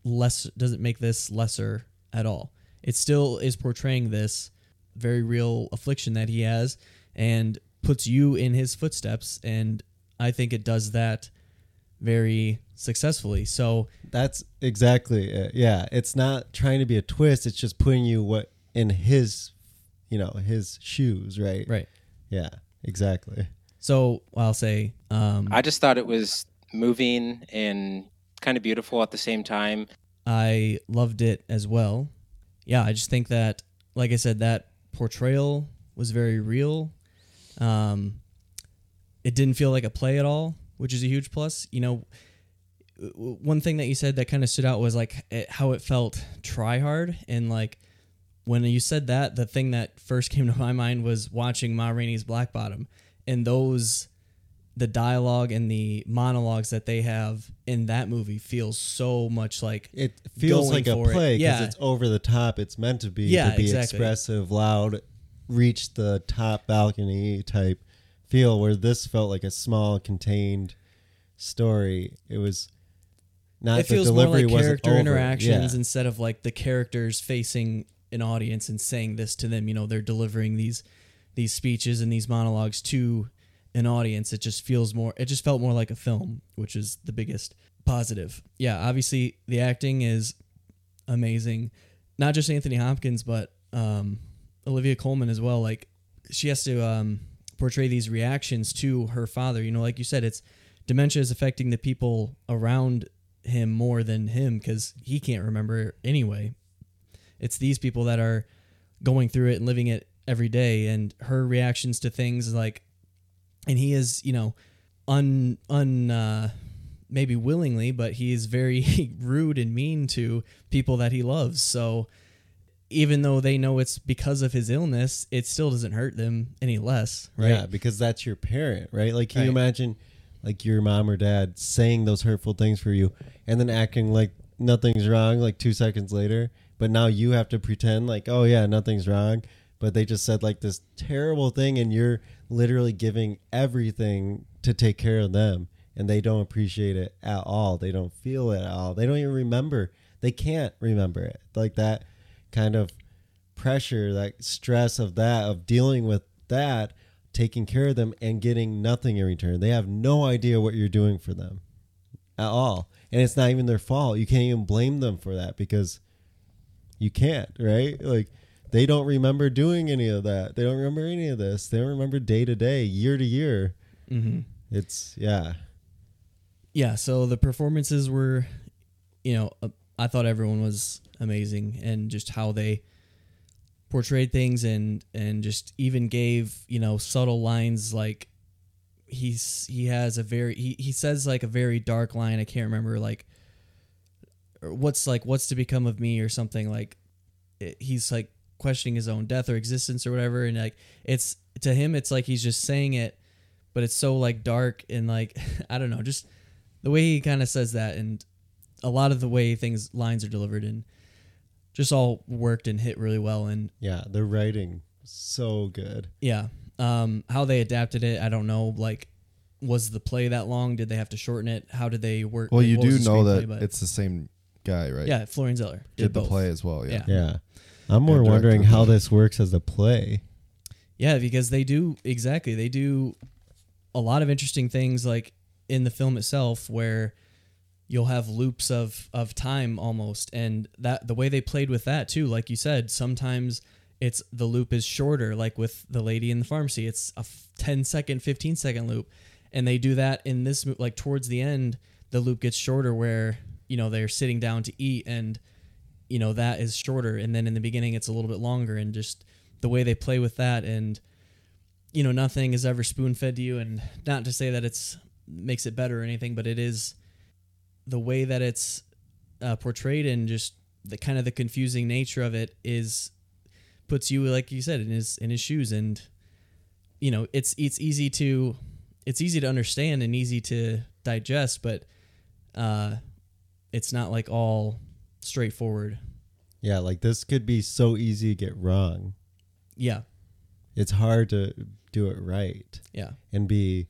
less doesn't make this lesser at all it still is portraying this very real affliction that he has and puts you in his footsteps and i think it does that very successfully so That's exactly it. Yeah, it's not trying to be a twist. It's just putting you what in his, you know, his shoes, right? right Yeah, exactly. so i'll say um I just thought it was moving and kind of beautiful at the same time. I loved it as well. Yeah, I just think that, like I said, that portrayal was very real. Um, it didn't feel like a play at all, which is a huge plus. You know, one thing that you said that kind of stood out was like it, how it felt try hard and like when you said that, the thing that first came to my mind was watching Ma Rainey's Black Bottom and those the dialogue and the monologues that they have in that movie feels so much like It feels like a play because Yeah. it's over the top. It's meant to be Yeah, to be exactly. expressive, loud, reach the top balcony type feel. Where this felt like a small, contained story. It was not. it the feels more delivery like character over. interactions Yeah. instead of like the characters facing an audience and saying this to them you know they're delivering these these speeches and these monologues to an audience it just feels more it just felt more like a film which is the biggest positive yeah obviously the acting is amazing not just anthony hopkins but um olivia colman as well like she has to um portray these reactions to her father you know like you said it's dementia is affecting the people around him more than him because he can't remember anyway. It's these people that are going through it and living it every day, and her reactions to things like, and he is, you know, un un uh, maybe willingly, but he is very rude and mean to people that he loves. So even though they know it's because of his illness, it still doesn't hurt them any less, right? Yeah, because that's your parent, right? Like, can you imagine, like your mom or dad saying those hurtful things for you, and then acting like nothing's wrong, like two seconds later, but now you have to pretend like, oh yeah, nothing's wrong, but they just said like this terrible thing, and you're literally giving everything to take care of them, and they don't appreciate it at all. They don't feel it at all. They don't even remember. They can't remember it. Like that kind of pressure, that stress of that, of dealing with that, taking care of them and getting nothing in return. They have no idea what you're doing for them at all. And it's not even their fault. You can't even blame them for that because you can't, right? Like they don't remember doing any of that. They don't remember any of this. They don't remember day to day, year to year. Mm-hmm. It's yeah. yeah so the performances were you know uh, I thought everyone was amazing and just how they portrayed things and and just even gave you know subtle lines like he's he has a very he, he says like a very dark line i can't remember like what's like what's to become of me or something like it, he's like questioning his own death or existence or whatever and like it's to him it's like he's just saying it but it's so like dark and like i don't know just the way he kind of says that and a lot of the way things lines are delivered and just all worked and hit really well and Yeah, the writing so good. yeah um how they adapted it i don't know like was the play that long did they have to shorten it how did they work Well, like, you do know that but- it's the same guy, right? yeah florian zeller Did the both. play as well, yeah. yeah Yeah. I'm more And wondering directed how the- this works as a play. Yeah, because they do exactly. They do a lot of interesting things like in the film itself where you'll have loops of of time almost. And that the way they played with that too, like you said, sometimes it's the loop is shorter like with the lady in the pharmacy. It's a f- 10 second, 15 second loop. And they do that in this like towards the end the loop gets shorter where you know they're sitting down to eat and you know that is shorter. And then in the beginning it's a little bit longer and just the way they play with that and you know nothing is ever spoon fed to you. And not to say that it's makes it better or anything but it is the way that it's uh, portrayed and just the kind of the confusing nature of it is puts you like you said in his in his shoes. And you know it's it's easy to it's easy to understand and easy to digest but uh it's not like all straightforward. Yeah, like this could be so easy to get wrong. yeah. It's hard to do it right. Yeah. And be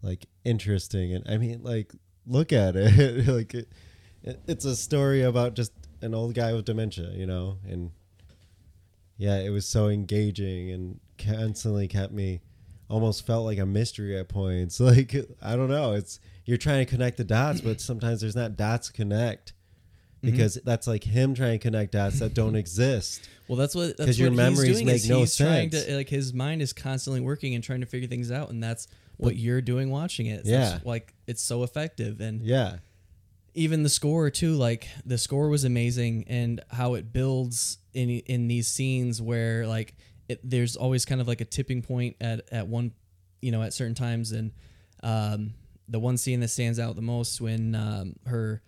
like interesting. And I mean, like, look at it. like, it, it, it's a story about just an old guy with dementia, you know? And yeah, it was so engaging and constantly kept me almost felt like a mystery at points. Like, I don't know. It's, you're trying to connect the dots, but sometimes there's not dots to connect. Mm-hmm. Because that's like him trying to connect dots that don't exist. Well, that's what 'Cause that's your memories make no he's trying sense. to like his mind is constantly working and trying to figure things out, and that's what you're doing watching it. Yeah. That's, like it's so effective, and Yeah. even the score too. Like the score was amazing, and how it builds in in these scenes where like it, there's always kind of like a tipping point at at one, you know, at certain times, and um, the one scene that stands out the most when um, her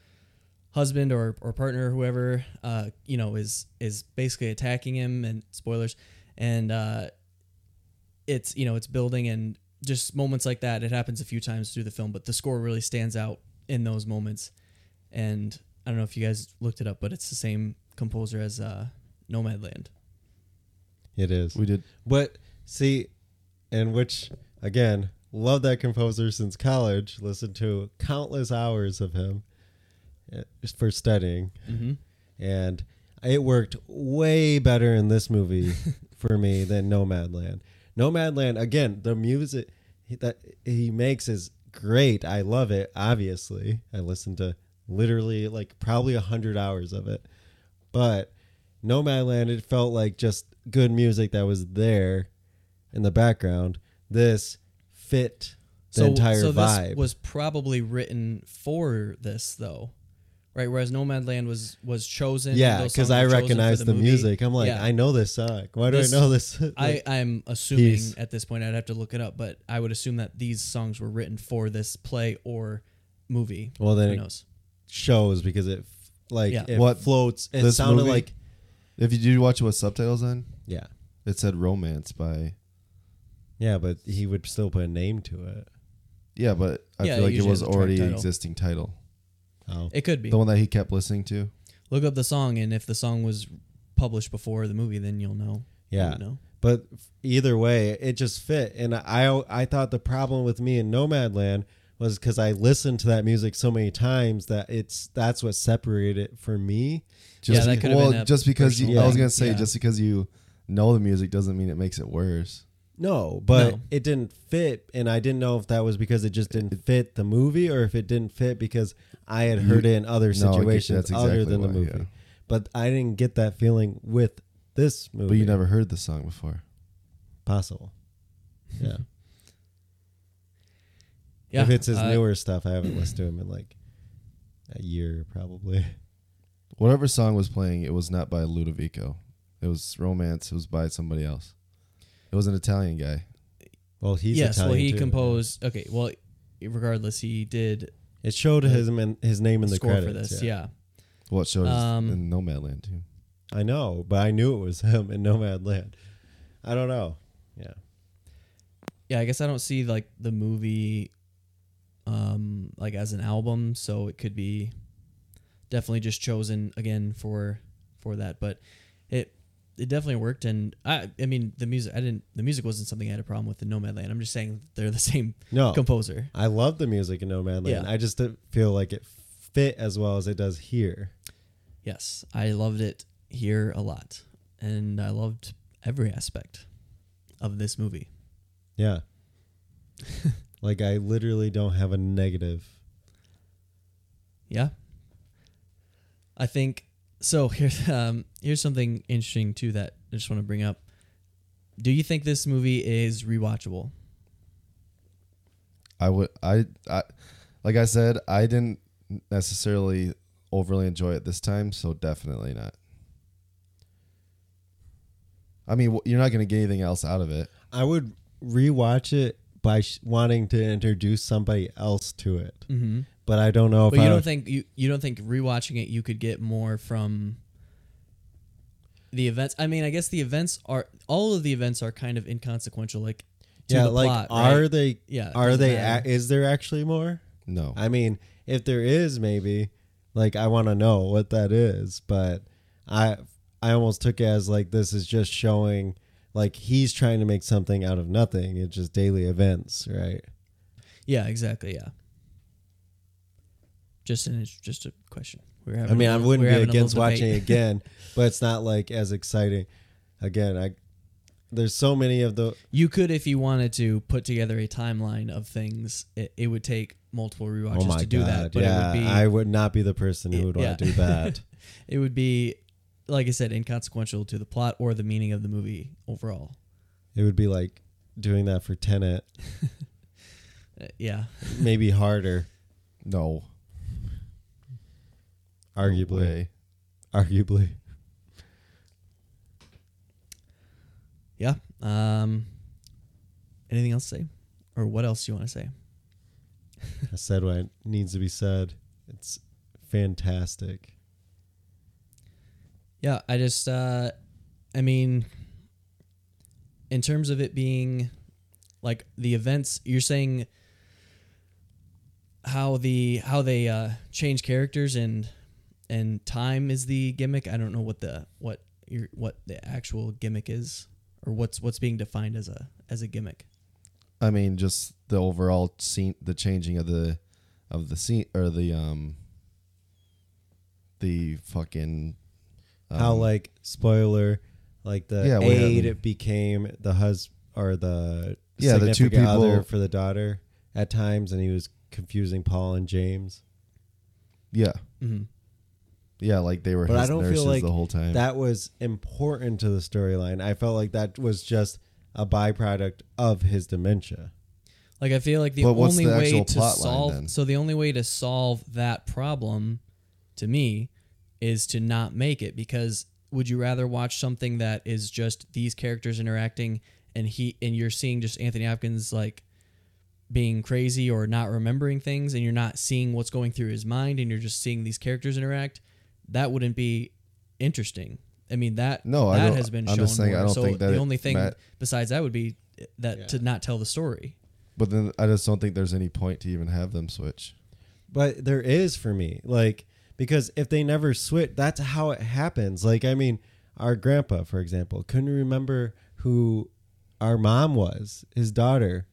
husband or, or partner or whoever uh, you know is is basically attacking him and spoilers and uh, it's you know it's building and just moments like that it happens a few times through the film but the score really stands out in those moments and i don't know if you guys looked it up but it's the same composer as uh, nomadland It is. We did. But see, and which again, love that composer since college. Listened to countless hours of him uh, just for studying, mm-hmm. and it worked way better in this movie for me than Nomadland. Nomadland again, the music that he makes is great. I love it. Obviously, I listened to literally like probably a hundred hours of it, but Nomadland, it felt like just good music that was there in the background. This fit the entire so vibe. this was probably written for this though right whereas nomadland was was chosen yeah, because I were chosen for recognize the, movie. music. I'm like, Yeah. I know this song. Why do This- I know this? I, Like, I'm assuming piece. at this point I'd have to look it up, but I would assume that these songs were written for this play or movie. well, then Who it knows? shows because it like Yeah. it What, floats. It this sounded movie? like If you did watch it with subtitles on, yeah, it said romance by. yeah, but he would still put a name to it. Yeah, but I Yeah, feel like it was has a track already an title. existing title. Oh, It could be. The one that he kept listening to. Look up the song, and if the song was published before the movie, then you'll know. Yeah. would know. But either way, it just fit. And I I thought the problem with me in Nomadland was because I listened to that music so many times that it's that's what separated it for me. Yeah, that could've well, been a just because you, I was gonna say Yeah. just because you know the music doesn't mean it makes it worse. No, but No. it didn't fit, and I didn't know if that was because it just didn't fit the movie, or if it didn't fit because I had heard it in other No, I get- situations that's other exactly than the why, movie. yeah. But I didn't get that feeling with this movie. But you never heard the song before. possible. Yeah, Yeah, if it's his uh, newer stuff, I haven't listened to him in like a year, probably. Whatever song was playing, it was not by Ludovico. It was romance. It was by somebody else. It was an Italian guy. Well, he's yes, well, he too. composed. Okay, well, regardless, he did It showed his his name in the score credits. for this. yeah. Yeah. What shows Um, in Nomadland too? I know, but I knew it was him in Nomadland. I don't know. Yeah. yeah, I guess I don't see like the movie, um, like as an album, so it could be definitely just chosen again for for that. But it it definitely worked, and I I mean the music I didn't the music wasn't something I had a problem with in Nomadland. I'm just saying they're the same No. composer. I love the music in Nomadland. Yeah. I just didn't feel like it fit as well as it does here. Yes, I loved it here a lot, and I loved every aspect of this movie. Yeah. like I literally don't have a negative. Yeah. I think so. Here's um here's something interesting too that I just want to bring up. Do you think this movie is rewatchable? I would. I. I. Like I said, I didn't necessarily overly enjoy it this time, so definitely not. I mean, you're not going to get anything else out of it. I would rewatch it by sh- wanting to introduce somebody else to it. Mm-hmm. But I don't know if But you I don't would- think you you don't think rewatching it you could get more from the events? I mean, I guess the events are all of the events are kind of inconsequential. Like to yeah, the like plot, are right? they? Yeah, are they? A- is there actually more? No. I mean, if there is, maybe like I want to know what that is. But I, I almost took it as like this is just showing like he's trying to make something out of nothing. It's just daily events, right? Yeah, exactly. Yeah. Just an just a question. We're having I mean, a I wouldn't we're be having a little against watching it again, but it's not like as exciting. Again, I there's so many of the You could, if you wanted to, put together a timeline of things. It, it would take multiple rewatches oh my to do god, that, but yeah, it would be. I would not be the person who would yeah. want to do that. it would be, like I said, inconsequential to the plot or the meaning of the movie overall. it would be like doing that for Tenet, Uh, yeah, maybe harder, No. Arguably, arguably. yeah. Um, anything else to say, or what else do you want to say? I said what needs to be said. It's fantastic. Yeah, I just uh I mean in terms of it being like the events you're saying how the how they uh change characters and and time is the gimmick. I don't know what the what your what the actual gimmick is or what's what's being defined as a as a gimmick. I mean, just the overall scene, the changing of the, of the scene or the um. The fucking. How um, like spoiler, like the Yeah, we have- aide became the husband or the Yeah, the two significant other people- for the daughter at times, and he was confusing Paul and James. Yeah. Mm-hmm. Yeah, like they were But I his don't nurses feel like the whole time. that was important to the storyline. I felt like that was just a byproduct of his dementia. Like I feel like the But what's only the way actual to plot line solve then? so the only way to solve that problem to me is to not make it because would you rather watch something that is just these characters interacting and he and you're seeing just Anthony Hopkins like being crazy or not remembering things and you're not seeing what's going through his mind and you're just seeing these characters interact that wouldn't be interesting. I mean that No, I that don't- has been I'm shown just saying I more. don't so think that the it only thing met- besides that would be that to not tell the story. but then I just don't think there's any point to even have them switch. But there is for me, like because if they never switch, that's how it happens. Like I mean, our grandpa, for example, couldn't remember who our mom was, his daughter.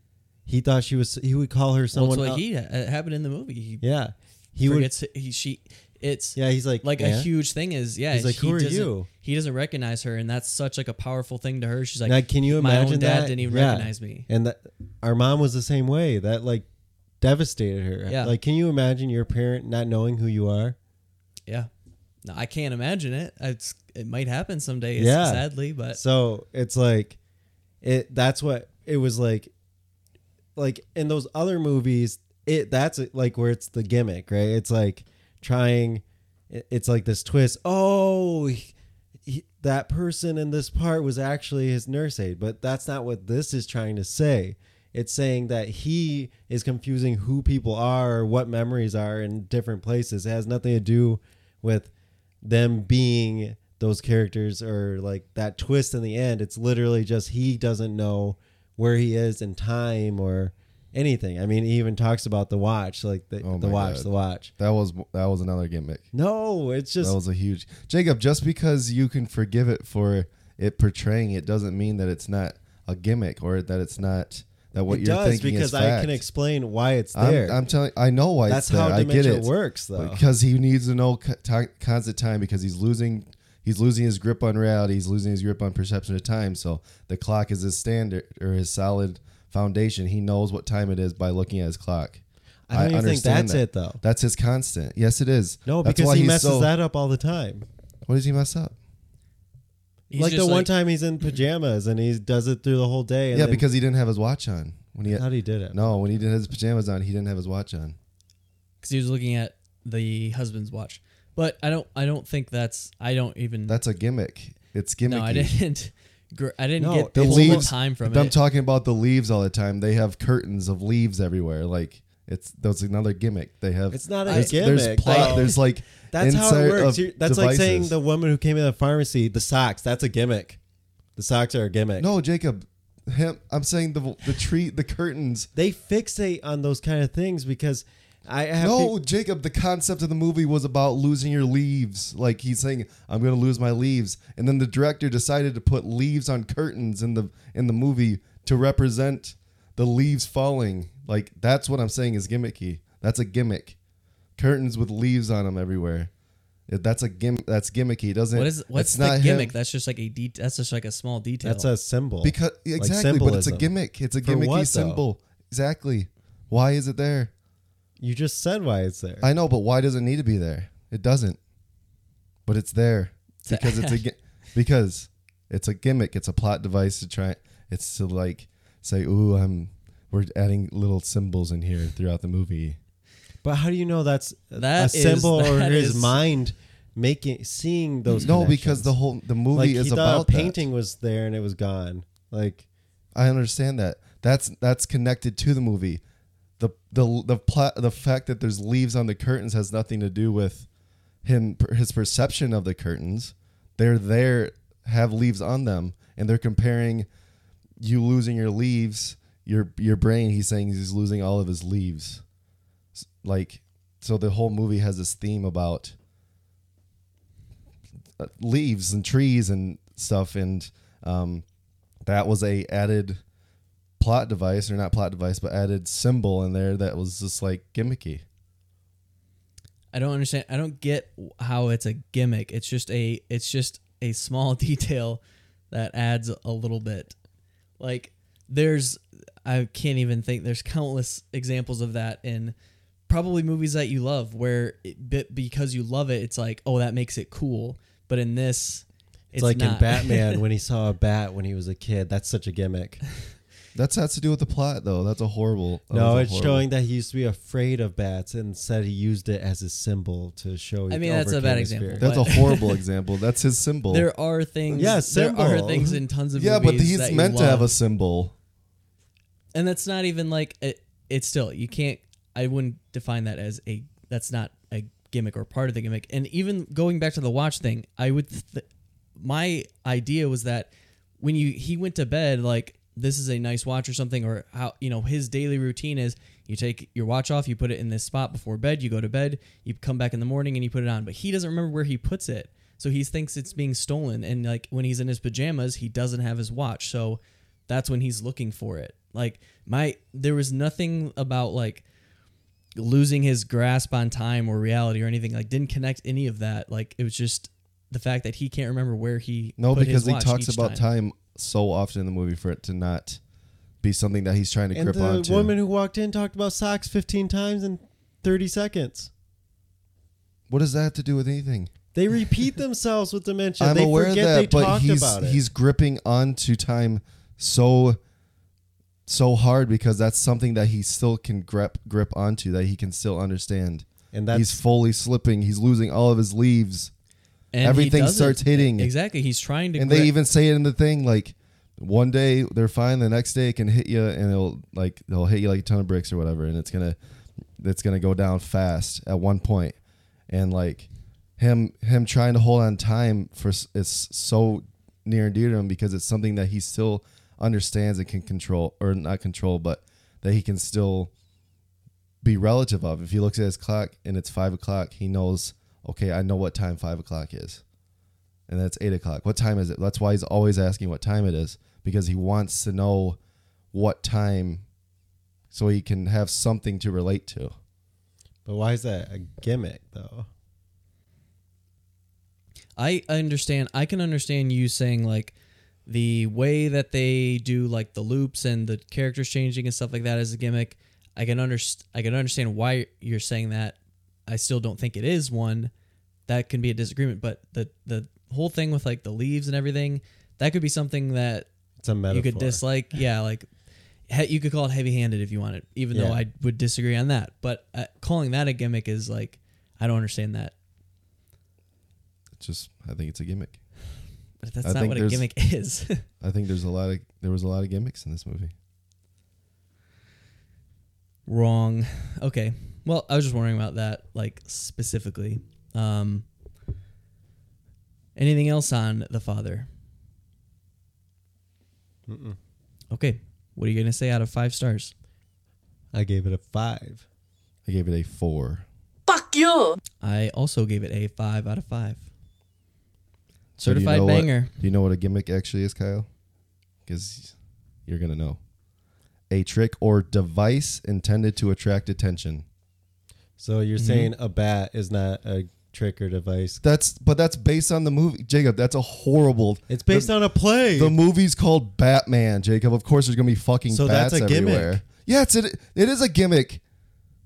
He thought she was. He would call her Well, someone. it's what else. he it happened in the movie. He yeah, he he would. he she it's Yeah, he's like, like a huge thing is yeah. He's like, he "Who are you?" He doesn't recognize her, and that's such like a powerful thing to her. She's like, Now, can you imagine my imagine own dad that? didn't even Yeah. recognize me. And that our mom was the same way. That like devastated her. Yeah. Like, can you imagine your parent not knowing who you are? Yeah, no, I can't imagine it. It's it might happen someday. Yeah. sadly, but So it's like, it. That's what it was like. Like in those other movies, it that's like where it's the gimmick, right? It's like trying. it's like this twist. Oh, he- he- that person in this part was actually his nurse aide, but that's not what this is trying to say. It's saying that he is confusing who people are or what memories are in different places. It has nothing to do with them being those characters or like that twist in the end. It's literally just he doesn't know where he is in time or anything. I mean, he even talks about the watch, like the, Oh the watch, God. the watch. That was that was another gimmick. No, it's just that was a huge Jacob. Just because you can forgive it for it portraying it doesn't mean that it's not a gimmick or that it's not that what it you're does thinking because is I can explain why it's I'm, there. I'm telling. I know why That's it's there. how I get it. works, though. Because he needs to know constant time because he's losing. He's losing his grip on reality. He's losing his grip on perception of time. So the clock is his standard or his solid foundation. He knows what time it is by looking at his clock. I don't even think understand that's that. it, though. That's his constant. Yes, it is. no, That's because why he messes so- that up all the time. What does he mess up? He's like the just one time he's in pajamas and he does it through the whole day. And yeah, then- because he didn't have his watch on when he. I thought he did it. No, when he did his pajamas on, he didn't have his watch on. because he was looking at the husband's watch. But I don't. I don't think that's. I don't even. That's a gimmick. It's gimmicky. no, I didn't. Gr- I didn't No, get the the It's leaves time from I'm it. talking about the leaves all the time. They have curtains of leaves everywhere. Like it's that's another gimmick. They have It's not a there's, gimmick. There's plot. though. There's like that's how insert it works. of You're- That's like saying devices. the woman who came in the pharmacy, the socks. That's a gimmick. The socks are a gimmick. no Jacob. Him. I'm saying the the tree the curtains. they fixate on those kind of things because I have No, to- Jacob. The concept of the movie was about losing your leaves. Like he's saying, I'm going to lose my leaves, and then the director decided to put leaves on curtains in the in the movie to represent the leaves falling. Like that's what I'm saying is gimmicky. That's a gimmick. Curtains with leaves on them everywhere. That's a gim. That's gimmicky. It doesn't. what is what's it's the not gimmick? Him. That's just like a de- That's just like a small detail. that's a symbol. Because Like exactly, but it's a gimmick. It's a For gimmicky what, symbol. Exactly. Why is it there? You just said why it's there. I know, but why does it need to be there? It doesn't. But it's there because it's a gi- because it's a gimmick. It's a plot device to try. It's to like say, "Ooh, I'm." We're adding little symbols in here throughout the movie. but how do you know that's That a is- symbol or his is- making making seeing those? No, because the whole the movie like is he about a that. painting was there and it was gone. Like I understand that. That's that's connected to the movie. The the the plot the fact that there's leaves on the curtains has nothing to do with him his perception of the curtains. They're there have leaves on them and they're comparing you losing your leaves, your your brain he's saying he's losing all of his leaves. Like so the whole movie has this theme about uh, leaves and trees and stuff and um that was a added plot device or not plot device but added symbol in there that was just like gimmicky I don't understand. I don't get how it's a gimmick. It's just a it's just a small detail that adds a little bit. Like there's I can't even think there's countless examples of that in probably movies that you love where it, because you love it it's like, "Oh, that makes it cool." But in this it's, like not. in Batman when he saw a bat when he was a kid. That's such a gimmick. That's has to do with the plot though that's a horrible that no, was a it's horrible- showing that he used to be afraid of bats and said he used it as a symbol to show. he I mean, that's a overcame bad his example, fear. that's a horrible example that's his symbol there are things Yeah, there are symbol. things in tons of movies. yeah but he's that you meant to have a love. symbol and that's not even like it, it's still you can't i wouldn't define that as a that's not a gimmick or part of the gimmick and even going back to the watch thing i would th- my idea was that when you he went to bed like this is a nice watch or something or how you know his daily routine is you take your watch off you put it in this spot before bed you go to bed you come back in the morning and you put it on. But he doesn't remember where he puts it. So he thinks it's being stolen. And like when he's in his pajamas he doesn't have his watch. So that's when he's looking for it. Like my there was nothing about like losing his grasp on time or reality or anything like didn't connect any of that. Like it was just the fact that he can't remember where he no because he talks about time. So often in the movie for it to not be something that he's trying to and grip the onto The woman who walked in talked about socks 15 times in 30 seconds. what does that have to do with anything They repeat themselves with dementia. I'm they aware of that, they but he's about it. he's gripping onto time so so hard because that's something that he still can grip grip onto that he can still understand. And that's he's fully slipping. He's losing all of his leaves. And Everything starts hitting. Exactly. He's trying to. and they even say it in the thing like one day they're fine the next day it can hit you and it'll like they'll hit you like a ton of bricks or whatever and it's gonna it's gonna go down fast at one point and like him him trying to hold on time for s- is so near and dear to him because it's something that he still understands and can control or not control but that he can still be relative of if he looks at his clock and it's five o'clock he knows okay i know what time five o'clock is and that's eight o'clock. What time is it? That's why he's always asking what time it is because he wants to know what time so he can have something to relate to. But why is that a gimmick though? I understand. I can understand you saying like the way that they do like the loops and the characters changing and stuff like that as a gimmick. I can underst- I can understand why you're saying that. I still don't think it is one. That can be a disagreement, but the the whole thing with like the leaves and everything, that could be something that It's a metaphor. you could dislike. Yeah, like he- you could call it heavy-handed if you wanted, even though I would disagree on that. But uh, calling that a gimmick is like I don't understand that. It's just I think it's a gimmick. But that's I not what a gimmick is. I think there's a lot of there was a lot of gimmicks in this movie. Wrong. Okay. Well, I was just wondering about that, like specifically. Um, anything else on the father? Mm-mm. Okay. What are you gonna say out of five stars? I gave it a five. I gave it a four. Fuck you. I also gave it a five out of five. So do you Certified know what- banger. do you know what a gimmick actually is, Kyle? Because you're gonna know. A trick or device intended to attract attention. So you're Mm-hmm. saying a bat is not a trick or device? That's but that's based on the movie, Jacob. That's a horrible. It's based the, on a play. The movie's called Batman, Jacob. Of course, there's gonna be fucking So bats that's a gimmick. everywhere. Yeah, it's it. It is a gimmick.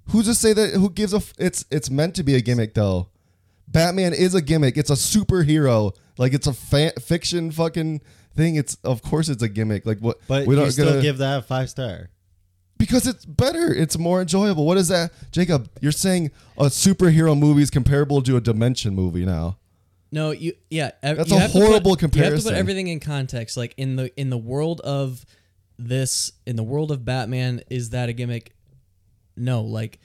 Who's to say that? Who gives a? f- It's it's meant to be a gimmick though. Batman is a gimmick. It's a superhero. Like it's a fa- fiction fucking thing. It's of course it's a gimmick. Like what? but we're you not still gonna- give that a five star. Because it's better. It's more enjoyable. What is that, Jacob? You're saying a superhero movie is comparable to a Dimension movie now. No, you yeah. ev- That's you a have to put- horrible You have to comparison. put everything in context. Like in the in the world of this, in the world of Batman, is that a gimmick? No, like in-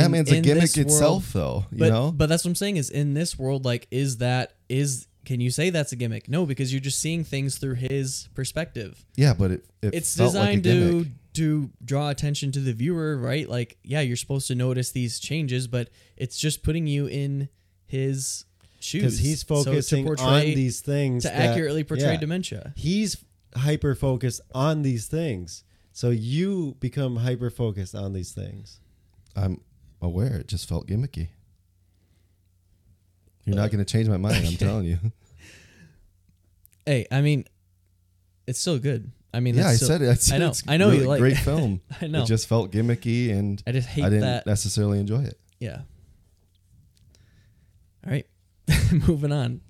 Batman's a in gimmick this itself, though. You but, know, but that's what I'm saying is in this world, like, is that is can you say that's a gimmick? No, because you're just seeing things through his perspective. yeah, but it, it it's felt like a designed to gimmick. To draw attention to the viewer, right? Like, yeah, you're supposed to notice these changes, but it's just putting you in his shoes Because he's So to focusing on portray- these things to that- accurately portray yeah. dementia. He's hyper focused on these things. So you become hyper focused on these things. I'm aware. It just felt gimmicky. You're Uh, not going to change my mind. I'm telling you. Hey, I mean, it's still good. I mean, yeah, I still- said it. I, said know. It's I know really you like great film. I know. It just felt gimmicky, and I just hate I didn't that. necessarily enjoy it. Yeah. All right, moving on.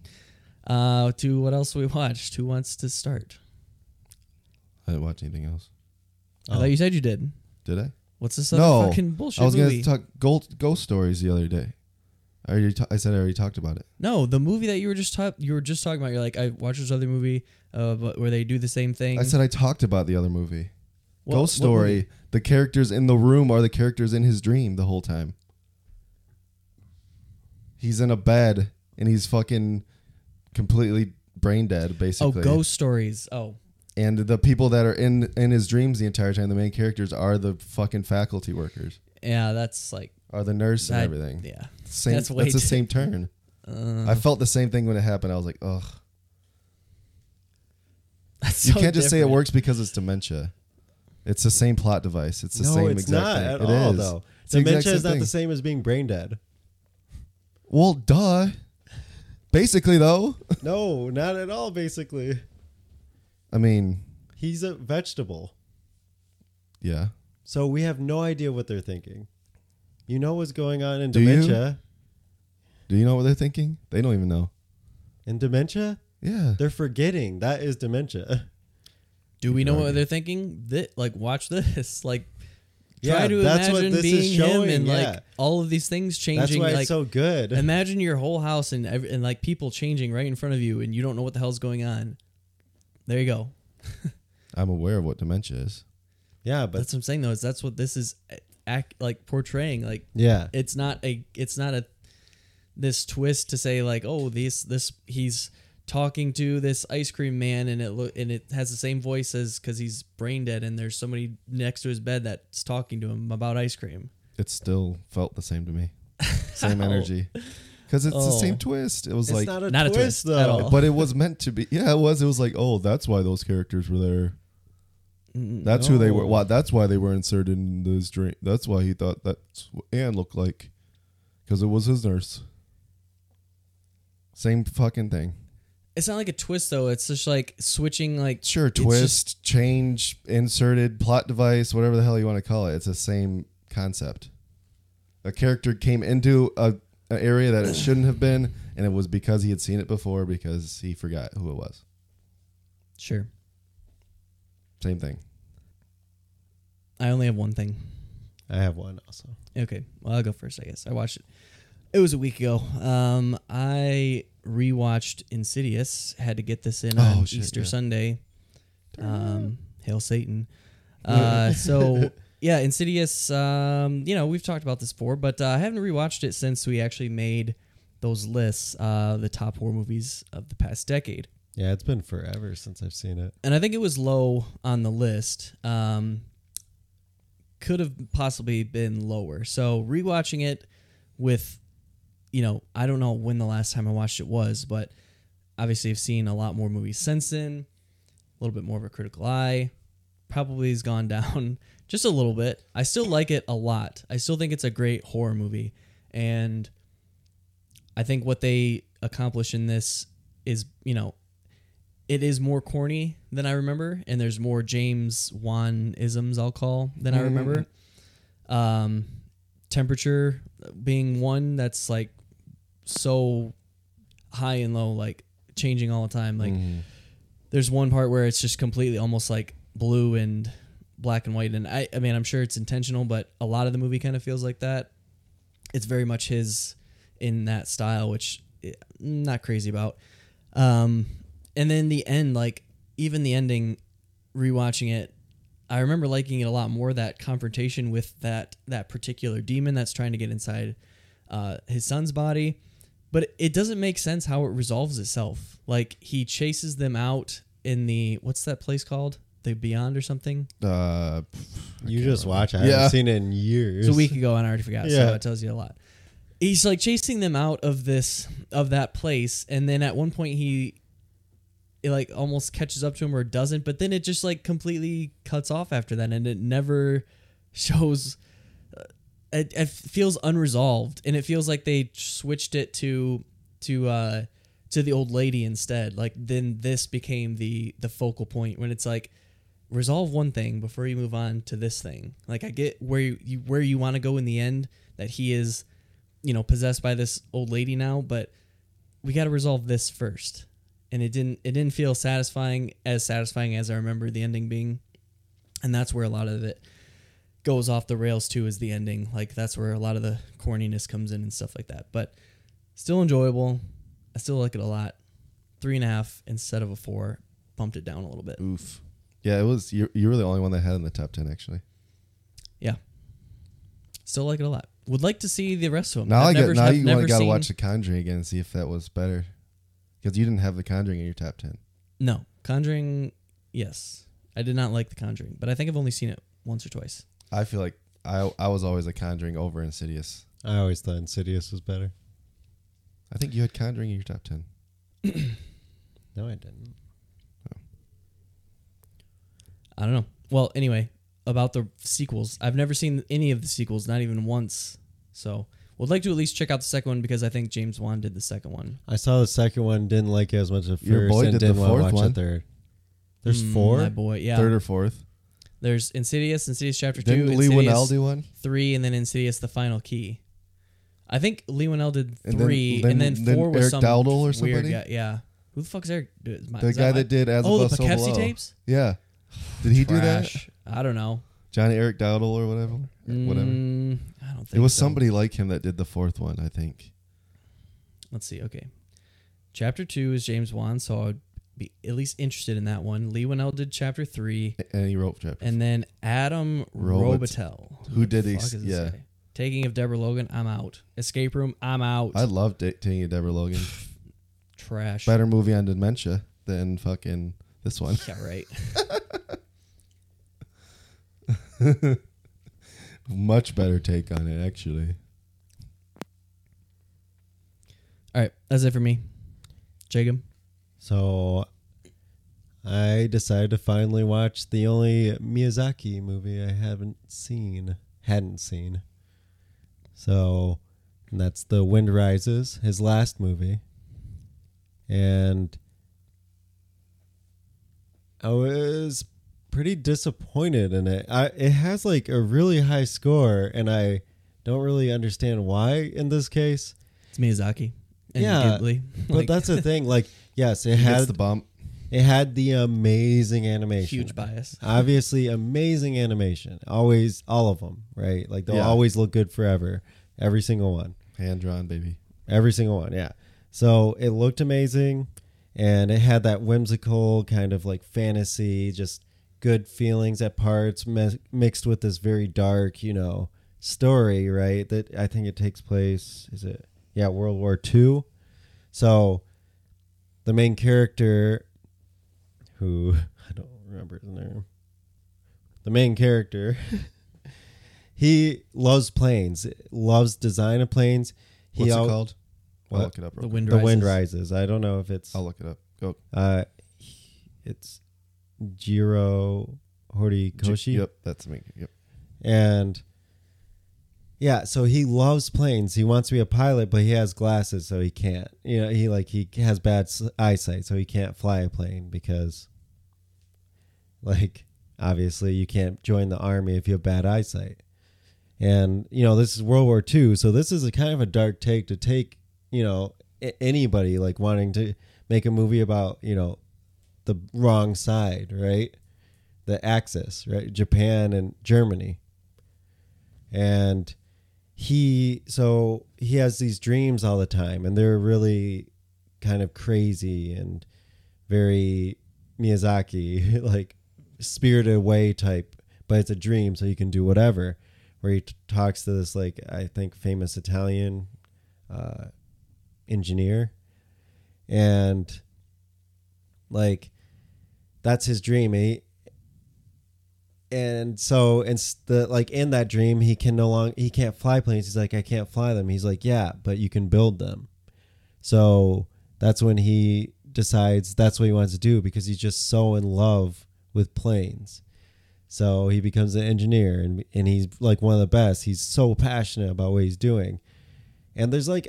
Uh, to what else we watched? Who wants to start? I didn't watch anything else. I thought you said you did. Did I? What's this other no. fucking bullshit I was movie? to talk ghost, ghost stories the other day. I already. ta- I said I already talked about it. No, the movie that you were just ta- you were just talking about. You're like, I watched this other movie, uh, but where they do the same thing. I said I talked about the other movie. What- Ghost what movie? Story. The characters in the room are the characters in his dream the whole time. He's in a bed and he's fucking completely brain dead, basically. Oh, basically. ghost stories. Oh, And the people that are in in his dreams the entire time, the main characters are the fucking faculty workers, yeah, that's like are the nurse and that- everything. Yeah, Same, That's that's, way the too- same turn. Uh, I felt the same thing when it happened. I was like, ugh. that's You so can't just say it different. works because it's dementia. It's the same plot device. It's the no, same it's exact not thing. at It all, is. though. It's the Dementia same is not thing. the same as being brain dead. Well, duh. Basically, though. No, not at all, basically. I mean, He's a vegetable. yeah. So we have no idea what they're thinking. You know what's going on in Do you? dementia. Do you know what they're thinking? They don't even know. In dementia, Yeah. they're forgetting. That is dementia. Do we know what they're thinking? That like watch this. Like Yeah, Try to that's what imagine this is being him showing, and yeah. like all of these things changing. That's why like, it's so good. Imagine your whole house and ev- and like people changing right in front of you, and you don't know what the hell's going on. There you go. I'm aware of what dementia is. yeah, but that's what I'm saying though. Is that's what this is eh, act like portraying. Like yeah, it's not a it's not a this twist to say like oh this this he's talking to this ice cream man and it look and it has the same voice as because he's brain dead and there's somebody next to his bed that's talking to him about ice cream. It still felt the same to me. Same How? energy. Because it's the Oh. same twist. It was it's like, not a Not a twist twist at all. but it was meant to be. Yeah, it was. It was like, oh, that's why those characters were there. That's who they were. Why? That's why they were inserted in this dream. That's why he thought that's what Anne looked like, because it was his nurse. Same fucking thing. It's not like a twist though. It's just like switching like Sure, twist, change, inserted, plot device, whatever the hell you want to call it. It's the same concept. A character came into a an area that it shouldn't have been, and it was because he had seen it before because he forgot who it was. sure. Same thing. I only have one thing. I have one also. Okay, well I'll go first. I guess I watched it. It was a week ago. Um, I rewatched Insidious. Had to get this in on Oh, shit, Easter yeah. Sunday. Um, hail Satan. Uh, so yeah, Insidious. Um, you know we've talked about this before, but uh, I haven't rewatched it since we actually made those lists. Uh, the top horror movies of the past decade. Yeah, it's been forever since I've seen it. and I think it was low on the list. Um, could have possibly been lower. So rewatching it with, you know, I don't know when the last time I watched it was, but obviously I've seen a lot more movies since then. A little bit more of a critical eye. Probably has gone down just a little bit. I still like it a lot. I still think it's a great horror movie, and I think what they accomplish in this is, you know, it is more corny than I remember, and there's more James Wan isms I'll call than I remember. Um, temperature being one that's like so high and low, like changing all the time. Like there's one part where it's just completely almost like blue and black and white, and I, I mean, I'm sure it's intentional, but a lot of the movie kind of feels like that. It's very much his in that style, which eh, not crazy about. Um, and then the end, like even the ending, rewatching it, I remember liking it a lot more. That confrontation with that that particular demon that's trying to get inside uh, his son's body, but it doesn't make sense how it resolves itself. Like he chases them out in the what's that place called? The Beyond or something? Uh, You just watch. I Yeah. haven't seen it in years. It was a week ago and I already forgot. Yeah. So it tells you a lot. He's like chasing them out of this of that place, and then at one point he it like almost catches up to him or doesn't, but then it just like completely cuts off after that, and it never shows. uh, It, it feels unresolved, and it feels like they switched it to to uh to the old lady instead. Like then this became the the focal point when it's like resolve one thing before you move on to this thing. Like I get where you, you where you want to go in the end that he is, you know, possessed by this old lady now, but we got to resolve this first. And it didn't it didn't feel satisfying as satisfying as I remember the ending being. And that's where a lot of it goes off the rails too is the ending. Like that's where a lot of the corniness comes in and stuff like that. But still enjoyable. I still like it a lot. Three and a half instead of a four. Bumped it down a little bit. oof. Yeah, it was. You, you were the only one that had in the top ten actually. Yeah. Still like it a lot. Would like to see the rest of them. Now I've I never. Now I've you never got to seen- watch The Conjuring again and see if that was better, because you didn't have The Conjuring in your top ten. No, Conjuring. Yes, I did not like the Conjuring, but I think I've only seen it once or twice. I feel like I I was always a Conjuring over Insidious. I always thought Insidious was better. I think you had Conjuring in your top ten. No, I didn't. I don't know. Well, anyway, about the sequels, I've never seen any of the sequels, not even once. So, would like to at least check out the second one because I think James Wan did the second one. I saw the second one, didn't like it as much as Your first, boy and did the didn't want to fourth watch one. the third. There's Mm, four. My boy, yeah. Third or fourth. There's Insidious, Insidious Chapter Didn't Two, Leigh Insidious Whannell do one? three, and then Insidious: The Final Key. I think Leigh Whannell did And then- three, then- and then, then four was Eric some Dowdle or weird somebody? guy. Yeah, who the fuck's Eric? Is my- The is guy my- that did As oh the Above, So Poughkeepsie Below. tapes. Yeah. Did he do that? Trash. I don't know. Johnny Eric Dowdle or whatever. Whatever. Mm, I don't think It was so. somebody like him that did the fourth one, I think. Let's see. Okay. Chapter two is James Wan, so I would be at least interested in that one. Leigh Whannell did chapter three, And he wrote chapter. and then Adam Robit- Robitel. who did these- yeah. Taking of Deborah Logan, I'm out. Escape Room, I'm out. I love da- taking of Deborah Logan. Trash. Better movie on dementia than fucking this one. Yeah, right. Much better take on it, actually. All right, that's it for me. Jacob. So I decided to finally watch the only Miyazaki movie I haven't seen, hadn't seen. So and that's The Wind Rises, his last movie. And I was pretty disappointed in it. I, it has like a really high score, and I don't really understand why in this case. It's Miyazaki. And yeah, Ghibli. but that's the thing. Like, yes, it He has the bump. it had the amazing animation. huge bias. Obviously, amazing animation. Always, all of them, right? Like they'll Yeah. always look good forever. Every single one. Hand drawn, baby. Every single one, yeah. So it looked amazing, and it had that whimsical kind of like fantasy, just good feelings at parts, mi- mixed with this very dark, you know, story, right? That I think it takes place. Is it? Yeah, World War II. So the main character, who I don't remember his name, the main character. He loves planes, loves design of planes. He What's al- it called? I'll What? look it up. The Real quick. Wind The Rises. Wind Rises. I don't know if it's I'll look it up. Go. uh, it's Jiro Horikoshi. Yep, that's me. Yep. And yeah, so he loves planes. He wants to be a pilot, but he has glasses, so he can't. You know, he like he has bad eyesight, so he can't fly a plane because, like, obviously you can't join the army if you have bad eyesight. And you know, this is World War II, so this is a kind of a dark take to take. You know, anybody like wanting to make a movie about you know the wrong side, right? The axis, right? Japan and Germany. And he so he has these dreams all the time and they're really kind of crazy and very Miyazaki like spirited away type but it's a dream so you can do whatever where he t- talks to this like I think famous Italian uh, engineer and like that's his dream. He, and so and the like in that dream he can no longer he can't fly planes. He's like i can't fly them. He's like yeah but you can build them. So that's when he decides that's what he wants to do because he's just so in love with planes. So he becomes an engineer and and he's like one of the best. He's so passionate about what he's doing. And there's like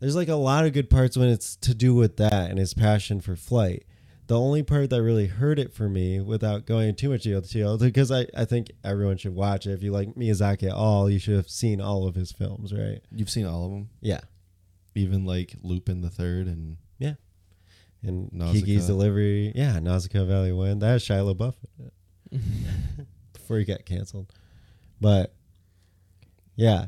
there's like a lot of good parts when it's to do with that and his passion for flight the only part that really hurt it for me without going too much detail because I, I think everyone should watch it. If you like miyazaki at all you should have seen all of his films right? You've seen all of them, yeah. Even like Lupin the Third, and yeah. And Nausicaa. Kiki's delivery. Yeah Nausicaa Valley Wind that is Shia LaBeouf before he got canceled. But yeah.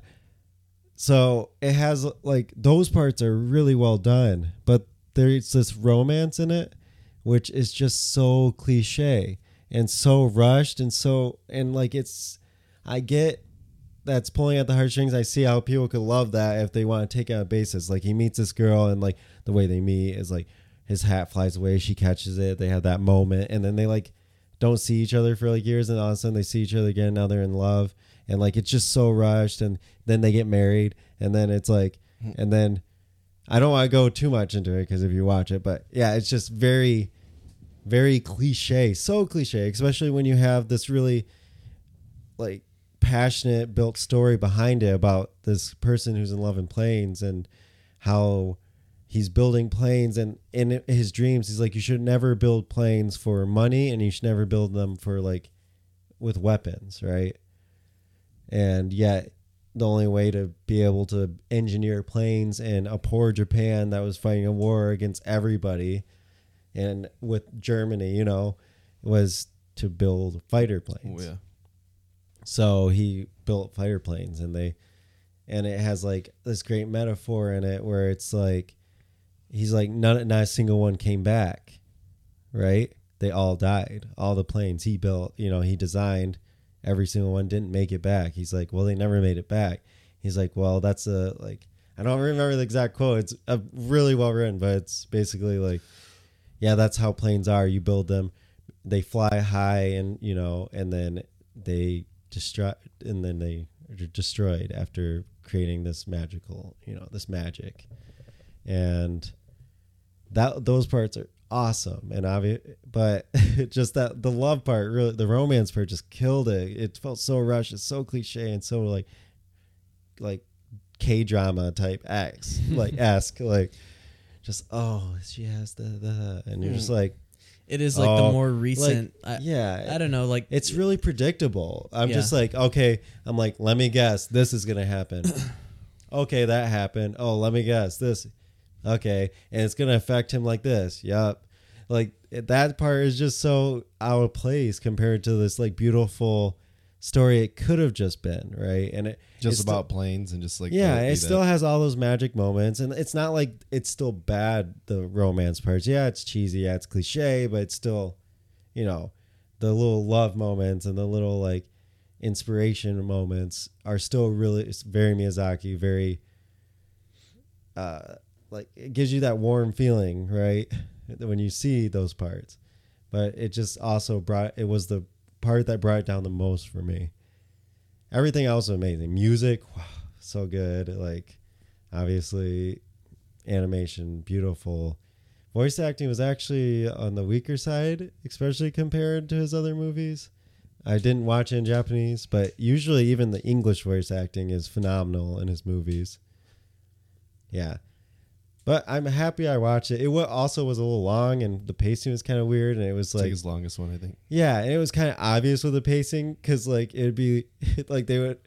So it has like those parts are really well done but there's this romance in it which is just so cliche and so rushed and so and like it's i get that's pulling at the heartstrings. I see how people could love that if they want to take it on a basis. Like he meets this girl and like the way they meet is like his hat flies away she catches it they have that moment and then they like don't see each other for like years and all of a sudden they see each other again now they're in love and like it's just so rushed and then they get married and then it's like hmm. and then i don't want to go too much into it because if you watch it but yeah it's just very very cliche so cliche especially when you have this really like passionate built story behind it about this person who's in love in planes and how he's building planes and in his dreams. He's like you should never build planes for money and you should never build them for like with weapons right? And yet the only way to be able to engineer planes in a poor Japan that was fighting a war against everybody and with Germany, you know, was to build fighter planes. Oh yeah. So he built fighter planes and they and it has like this great metaphor in it where it's like he's like none not a single one came back. Right? They all died. All the planes he built, you know, he designed, every single one didn't make it back. He's like, "Well, they never made it back." He's like, "Well, that's a like I don't remember the exact quote. It's uh really well written, but it's basically like yeah, that's how planes are. You build them, they fly high, and you know, and then they destroy, and then they are destroyed after creating this magical, you know, this magic, and that those parts are awesome and obvious, but just that the love part, really, the romance part, just killed it. It felt so rushed, it's so cliche, and so like, like K drama type X, like esque, like just oh she has the the and you're just hmm. like It is like oh, the more like, recent. I, yeah I don't know. Like it's really predictable i'm Yeah. just like okay i'm like let me guess this is gonna happen okay that happened oh let me guess this okay and it's gonna affect him like this yep like that part is just so out of place compared to this like beautiful story it could have just been right and it Just still- about planes and just like yeah, it that. still has all those magic moments, and it's not like it's still bad. The romance parts, yeah, it's cheesy, yeah, it's cliche, but it's still, you know, the little love moments and the little like inspiration moments are still really it's very Miyazaki, very, uh, like it gives you that warm feeling, right, when you see those parts. But it just also brought it was the part that brought it down the most for me everything else was amazing. Music, wow, so good. Like, obviously, animation, beautiful. Voice acting was actually on the weaker side, especially compared to his other movies. I didn't watch it in Japanese, but usually even the English voice acting is phenomenal in his movies. Yeah. But I'm happy I watched it. It also was a little long and the pacing was kind of weird and it was like his longest one, I think. yeah, and it was kind of obvious with the pacing because like it'd be like they would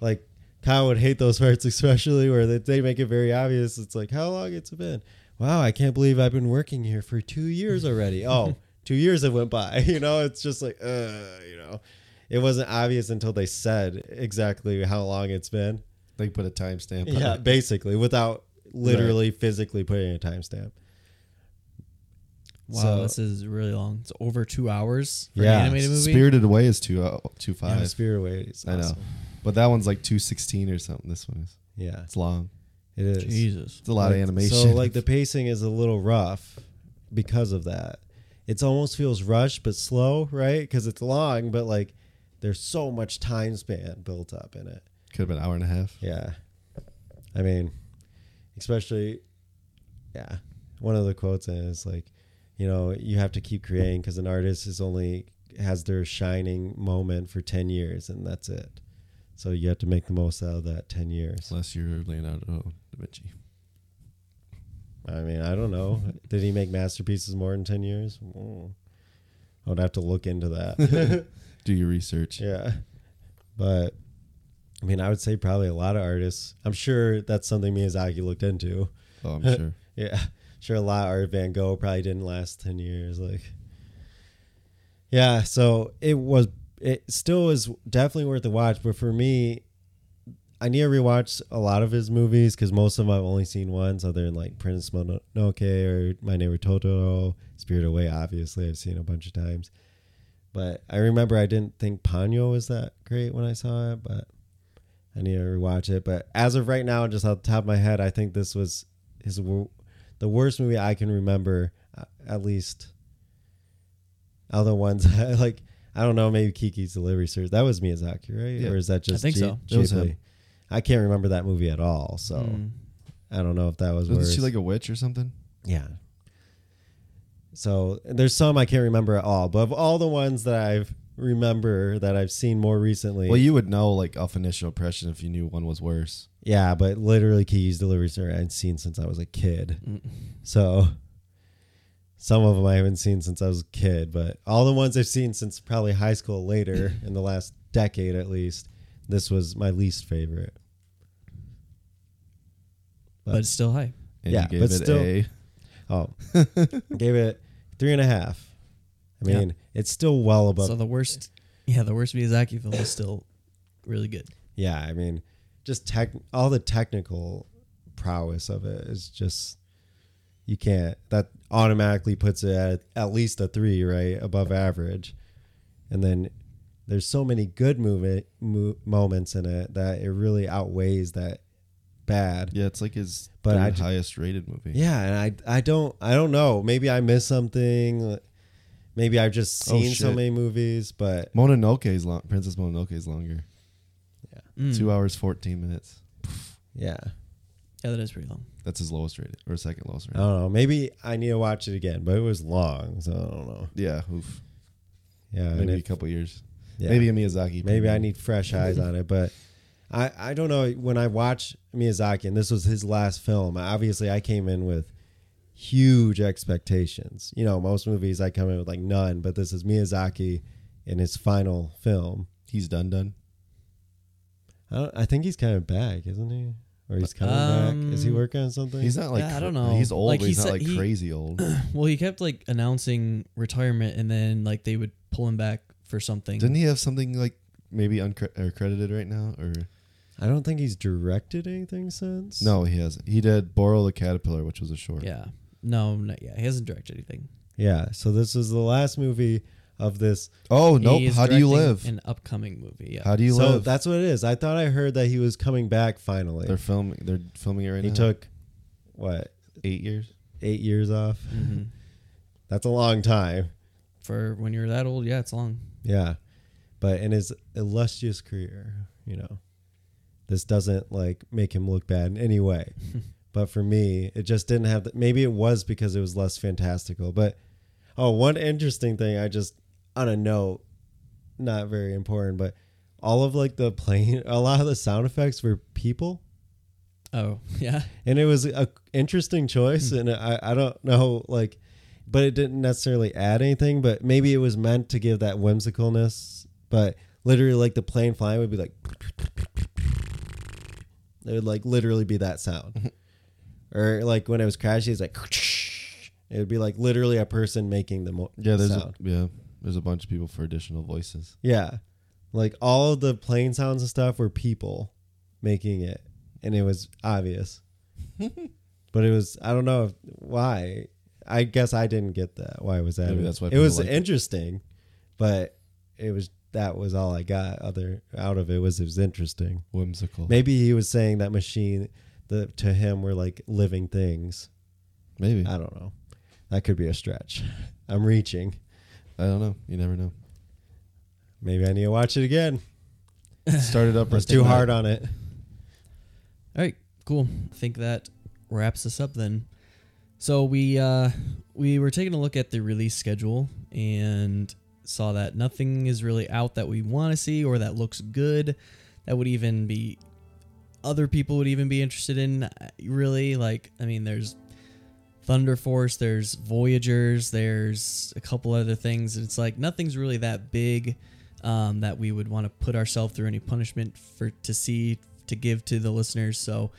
like Kyle would hate those parts especially where they, they make it very obvious. It's like how long it's been. Wow, I can't believe I've been working here for two years already. Oh, two years have went by. You know, it's just like uh, you know, it wasn't obvious until they said exactly how long it's been. They put a timestamp. on Yeah, it. basically without literally physically putting a timestamp. wow, So- this is really long. It's over two hours for Yeah, an animated movie. Spirited Away is two uh, two Yeah, five. Away. is I know, but that one's like two sixteen or something. This one is. Yeah, It's long. it is. Jesus. It's a lot of animation. So like the pacing is a little rough because of that. It's almost feels rushed but slow, right? Because it's long, but like there's so much time span built up in it. could have been an hour and a half. Yeah, I mean, especially, yeah. One of the quotes is like, you know, you have to keep creating because an artist is only has their shining moment for ten years and that's it. So you have to make the most out of that ten years. Unless you're Leonardo da Vinci. I mean, I don't know. Did he make masterpieces more than 10 years? Mm. I would have to look into that. Do your research. yeah. But, I mean, I would say probably a lot of artists. I'm sure that's something Miyazaki looked into. Oh, I'm sure. Yeah. Sure, a lot of art. Van Gogh probably didn't last 10 years. Like, yeah. So it was, it still is definitely worth the watch. But for me, I need to rewatch a lot of his movies because most of them I've only seen once, other than like Prince Mononoke or My Neighbor Totoro, Spirit Away. Obviously, I've seen a bunch of times. But I remember I didn't think Ponyo was that great when I saw it, but I need to rewatch it. But as of right now, just off the top of my head, I think this was his wor- the worst movie I can remember, uh, at least. Other ones like I don't know, maybe Kiki's Delivery Service. That was Miyazaki, right? Yeah. Or is that just I think G- so. It was him. I can't remember that movie at all, so Mm. I don't know if that was Wasn't she like a witch or something? yeah. So there's some I can't remember at all, but of all the ones that I've remember that I've seen more recently, Well, you would know like off initial impression if you knew one was worse. yeah, but literally Kiki's Delivery Service I'd seen since I was a kid. Mm. So some of them I haven't seen since I was a kid, but all the ones I've seen since probably high school later in the last decade at least, this was my least favorite. but it's still high. And Yeah, you gave but it still- a Oh, gave it three and a half I Yeah. mean, it's still well above. So the worst, yeah, the worst Miyazaki film is still really good. yeah, I mean, just tech, all the technical prowess of it is just you can't. That automatically puts it at at least a three, right, above average. And then there's so many good movement mo- moments in it that it really outweighs that bad. Yeah, it's like his But third I highest rated movie. Yeah, and I I don't I don't know. Maybe I missed something. Maybe I've just Oh, seen so shit. many movies, but Mononoke is long. Princess Mononoke is longer. Yeah. Mm. Two hours fourteen minutes. yeah. Yeah, that is pretty long. That's his lowest rated or second lowest I rated. don't know. Maybe I need to watch it again, but it was long, so I don't know. Yeah, oof. Yeah, and Maybe a it- couple years. yeah. Maybe a Miyazaki. Maybe I need fresh eyes on it, but I I don't know. When I watch Miyazaki, and this was his last film, obviously I came in with huge expectations. You know, most movies I come in with like none, but this is Miyazaki in his final film. He's done done. I, don't, I think he's kind of back, isn't he? Or he's coming back? Is he Um, working on something? He's not like Yeah, I don't know. He's old, Like, but he's not like he- crazy old. Well, he kept like announcing retirement, and then like they would pull him back for something. Didn't he have something like maybe uncredited right now? Or I don't think he's directed anything since. no, he hasn't. He did Boro the Caterpillar, which was a short. Yeah. No, not yet. He hasn't directed anything. Yeah. So this is the last movie of this. Oh nope. He is How do you directing live? An upcoming movie. Yeah. How do you so live? that's what it is. I thought I heard that he was coming back finally. they're filming. They're filming it right he now. took what eight years. eight years off. Mhm. That's a long time. For when you're that old, yeah, it's long. Yeah. But in his illustrious career, you know, this doesn't like make him look bad in any way. but for me, it just didn't have the, maybe it was because it was less fantastical. But oh, one interesting thing I just on a note, not very important, but all of like the plane, a lot of the sound effects were people. Oh, yeah. and it was a interesting choice hmm. and I, I don't know like but it didn't necessarily add anything but maybe it was meant to give that whimsicalness but literally like the plane flying would be like it would like literally be that sound mm-hmm. Or like when it was crashing it's like it would be like literally a person making the mo- Yeah, there's sound. a, yeah, there's a bunch of people for additional voices. yeah like all of the plane sounds and stuff were people making it and it was obvious but it was i don't know if, why i guess i didn't get that why was that Maybe that's why it was liked it. interesting but it was that was all i got other out of it was it was interesting Whimsical. maybe he was saying that machine the to him were like living things Maybe. i don't know that could be a stretch i'm reaching I don't know. You never know. maybe i need to watch it again Started up. i was too hard on it All right, cool. I think that wraps us up then. So we uh, we were taking a look at the release schedule and saw that nothing is really out that we want to see or that looks good. That would even be other people would even be interested in. uh, Really, like I mean, there's Thunder Force, there's Voyagers, there's a couple other things. It's like nothing's really that big um, that we would want to put ourselves through any punishment for to see to give to the listeners. So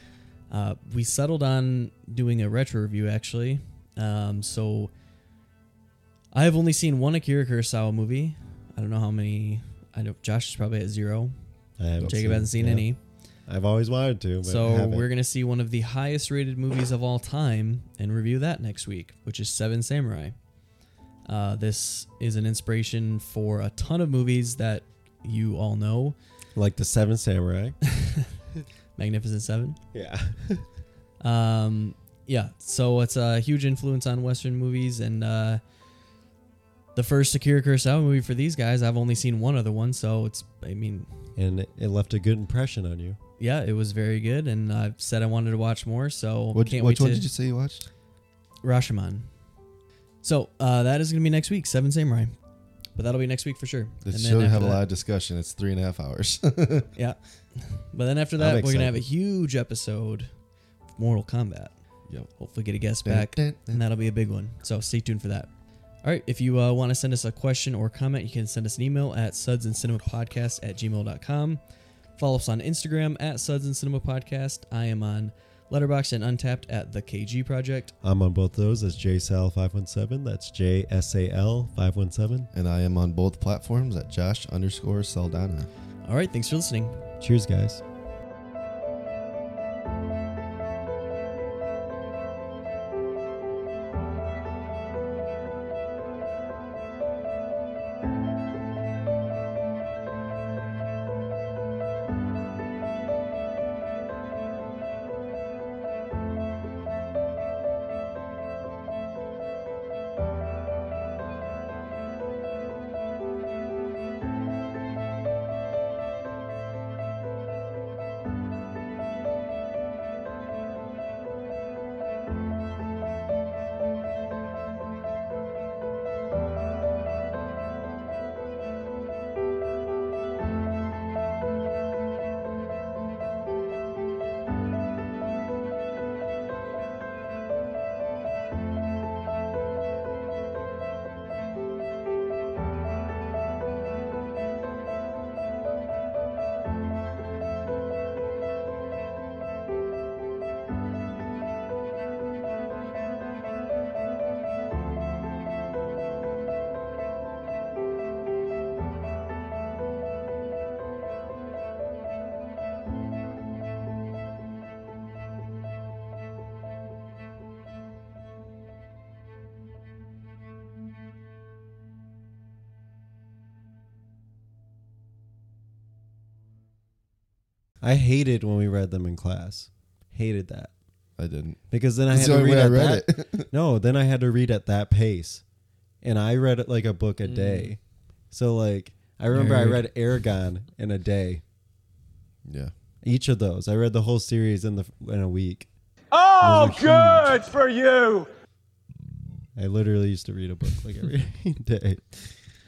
uh, we settled on doing a retro review actually. Um, so I have only seen one Akira Kurosawa movie. I don't know how many. I know Josh is probably at zero. I haven't Jacob hasn't seen yeah. any. I've always wanted to, but So we're gonna see one of the highest rated movies of all time and review that next week, which is Seven Samurai. Uh, this is an inspiration for a ton of movies that you all know. like the Seven Samurai. Magnificent Seven. yeah. Um, yeah, so it's a huge influence on Western movies, and uh, the first Akira Kurosawa movie for these guys, I've only seen one other one, so it's, I mean, and it, it left a good impression on you. yeah, it was very good, and I've said I wanted to watch more, so What, can't which wait one to did you say you watched? Rashomon. So uh, that is going to be next week, Seven Samurai, but that'll be next week for sure. It And should have after a lot of discussion. It's three and a half hours. Yeah, but then after I'm that, we're gonna have a huge episode, of Mortal Kombat. Yep. Hopefully, get a guest Dun, back, dun, dun. and that'll be a big one. So stay tuned for that. All right, if you uh, want to send us a question or comment, you can send us an email at sudsandcinemapodcast at gmail.com. Follow us on Instagram at Suds and Cinema Podcast. I am on Letterboxd and Untappd at the KG Project. I'm on both those as JSal517. That's J S A L 517. And I am on both platforms at Josh underscore Saldana. All right, thanks for listening. Cheers, guys. Hated when we read them in class. Hated that. I didn't. Because then I That's had the to only read way I at read that. no, then I had to read at that pace, and I read it like a book a Mm. day. So like I remember I Nerd. read Eragon in a day. Yeah. Each of those, I read the whole series in the in a week. Oh, Those are huge. good for you. I literally used to read a book like every day.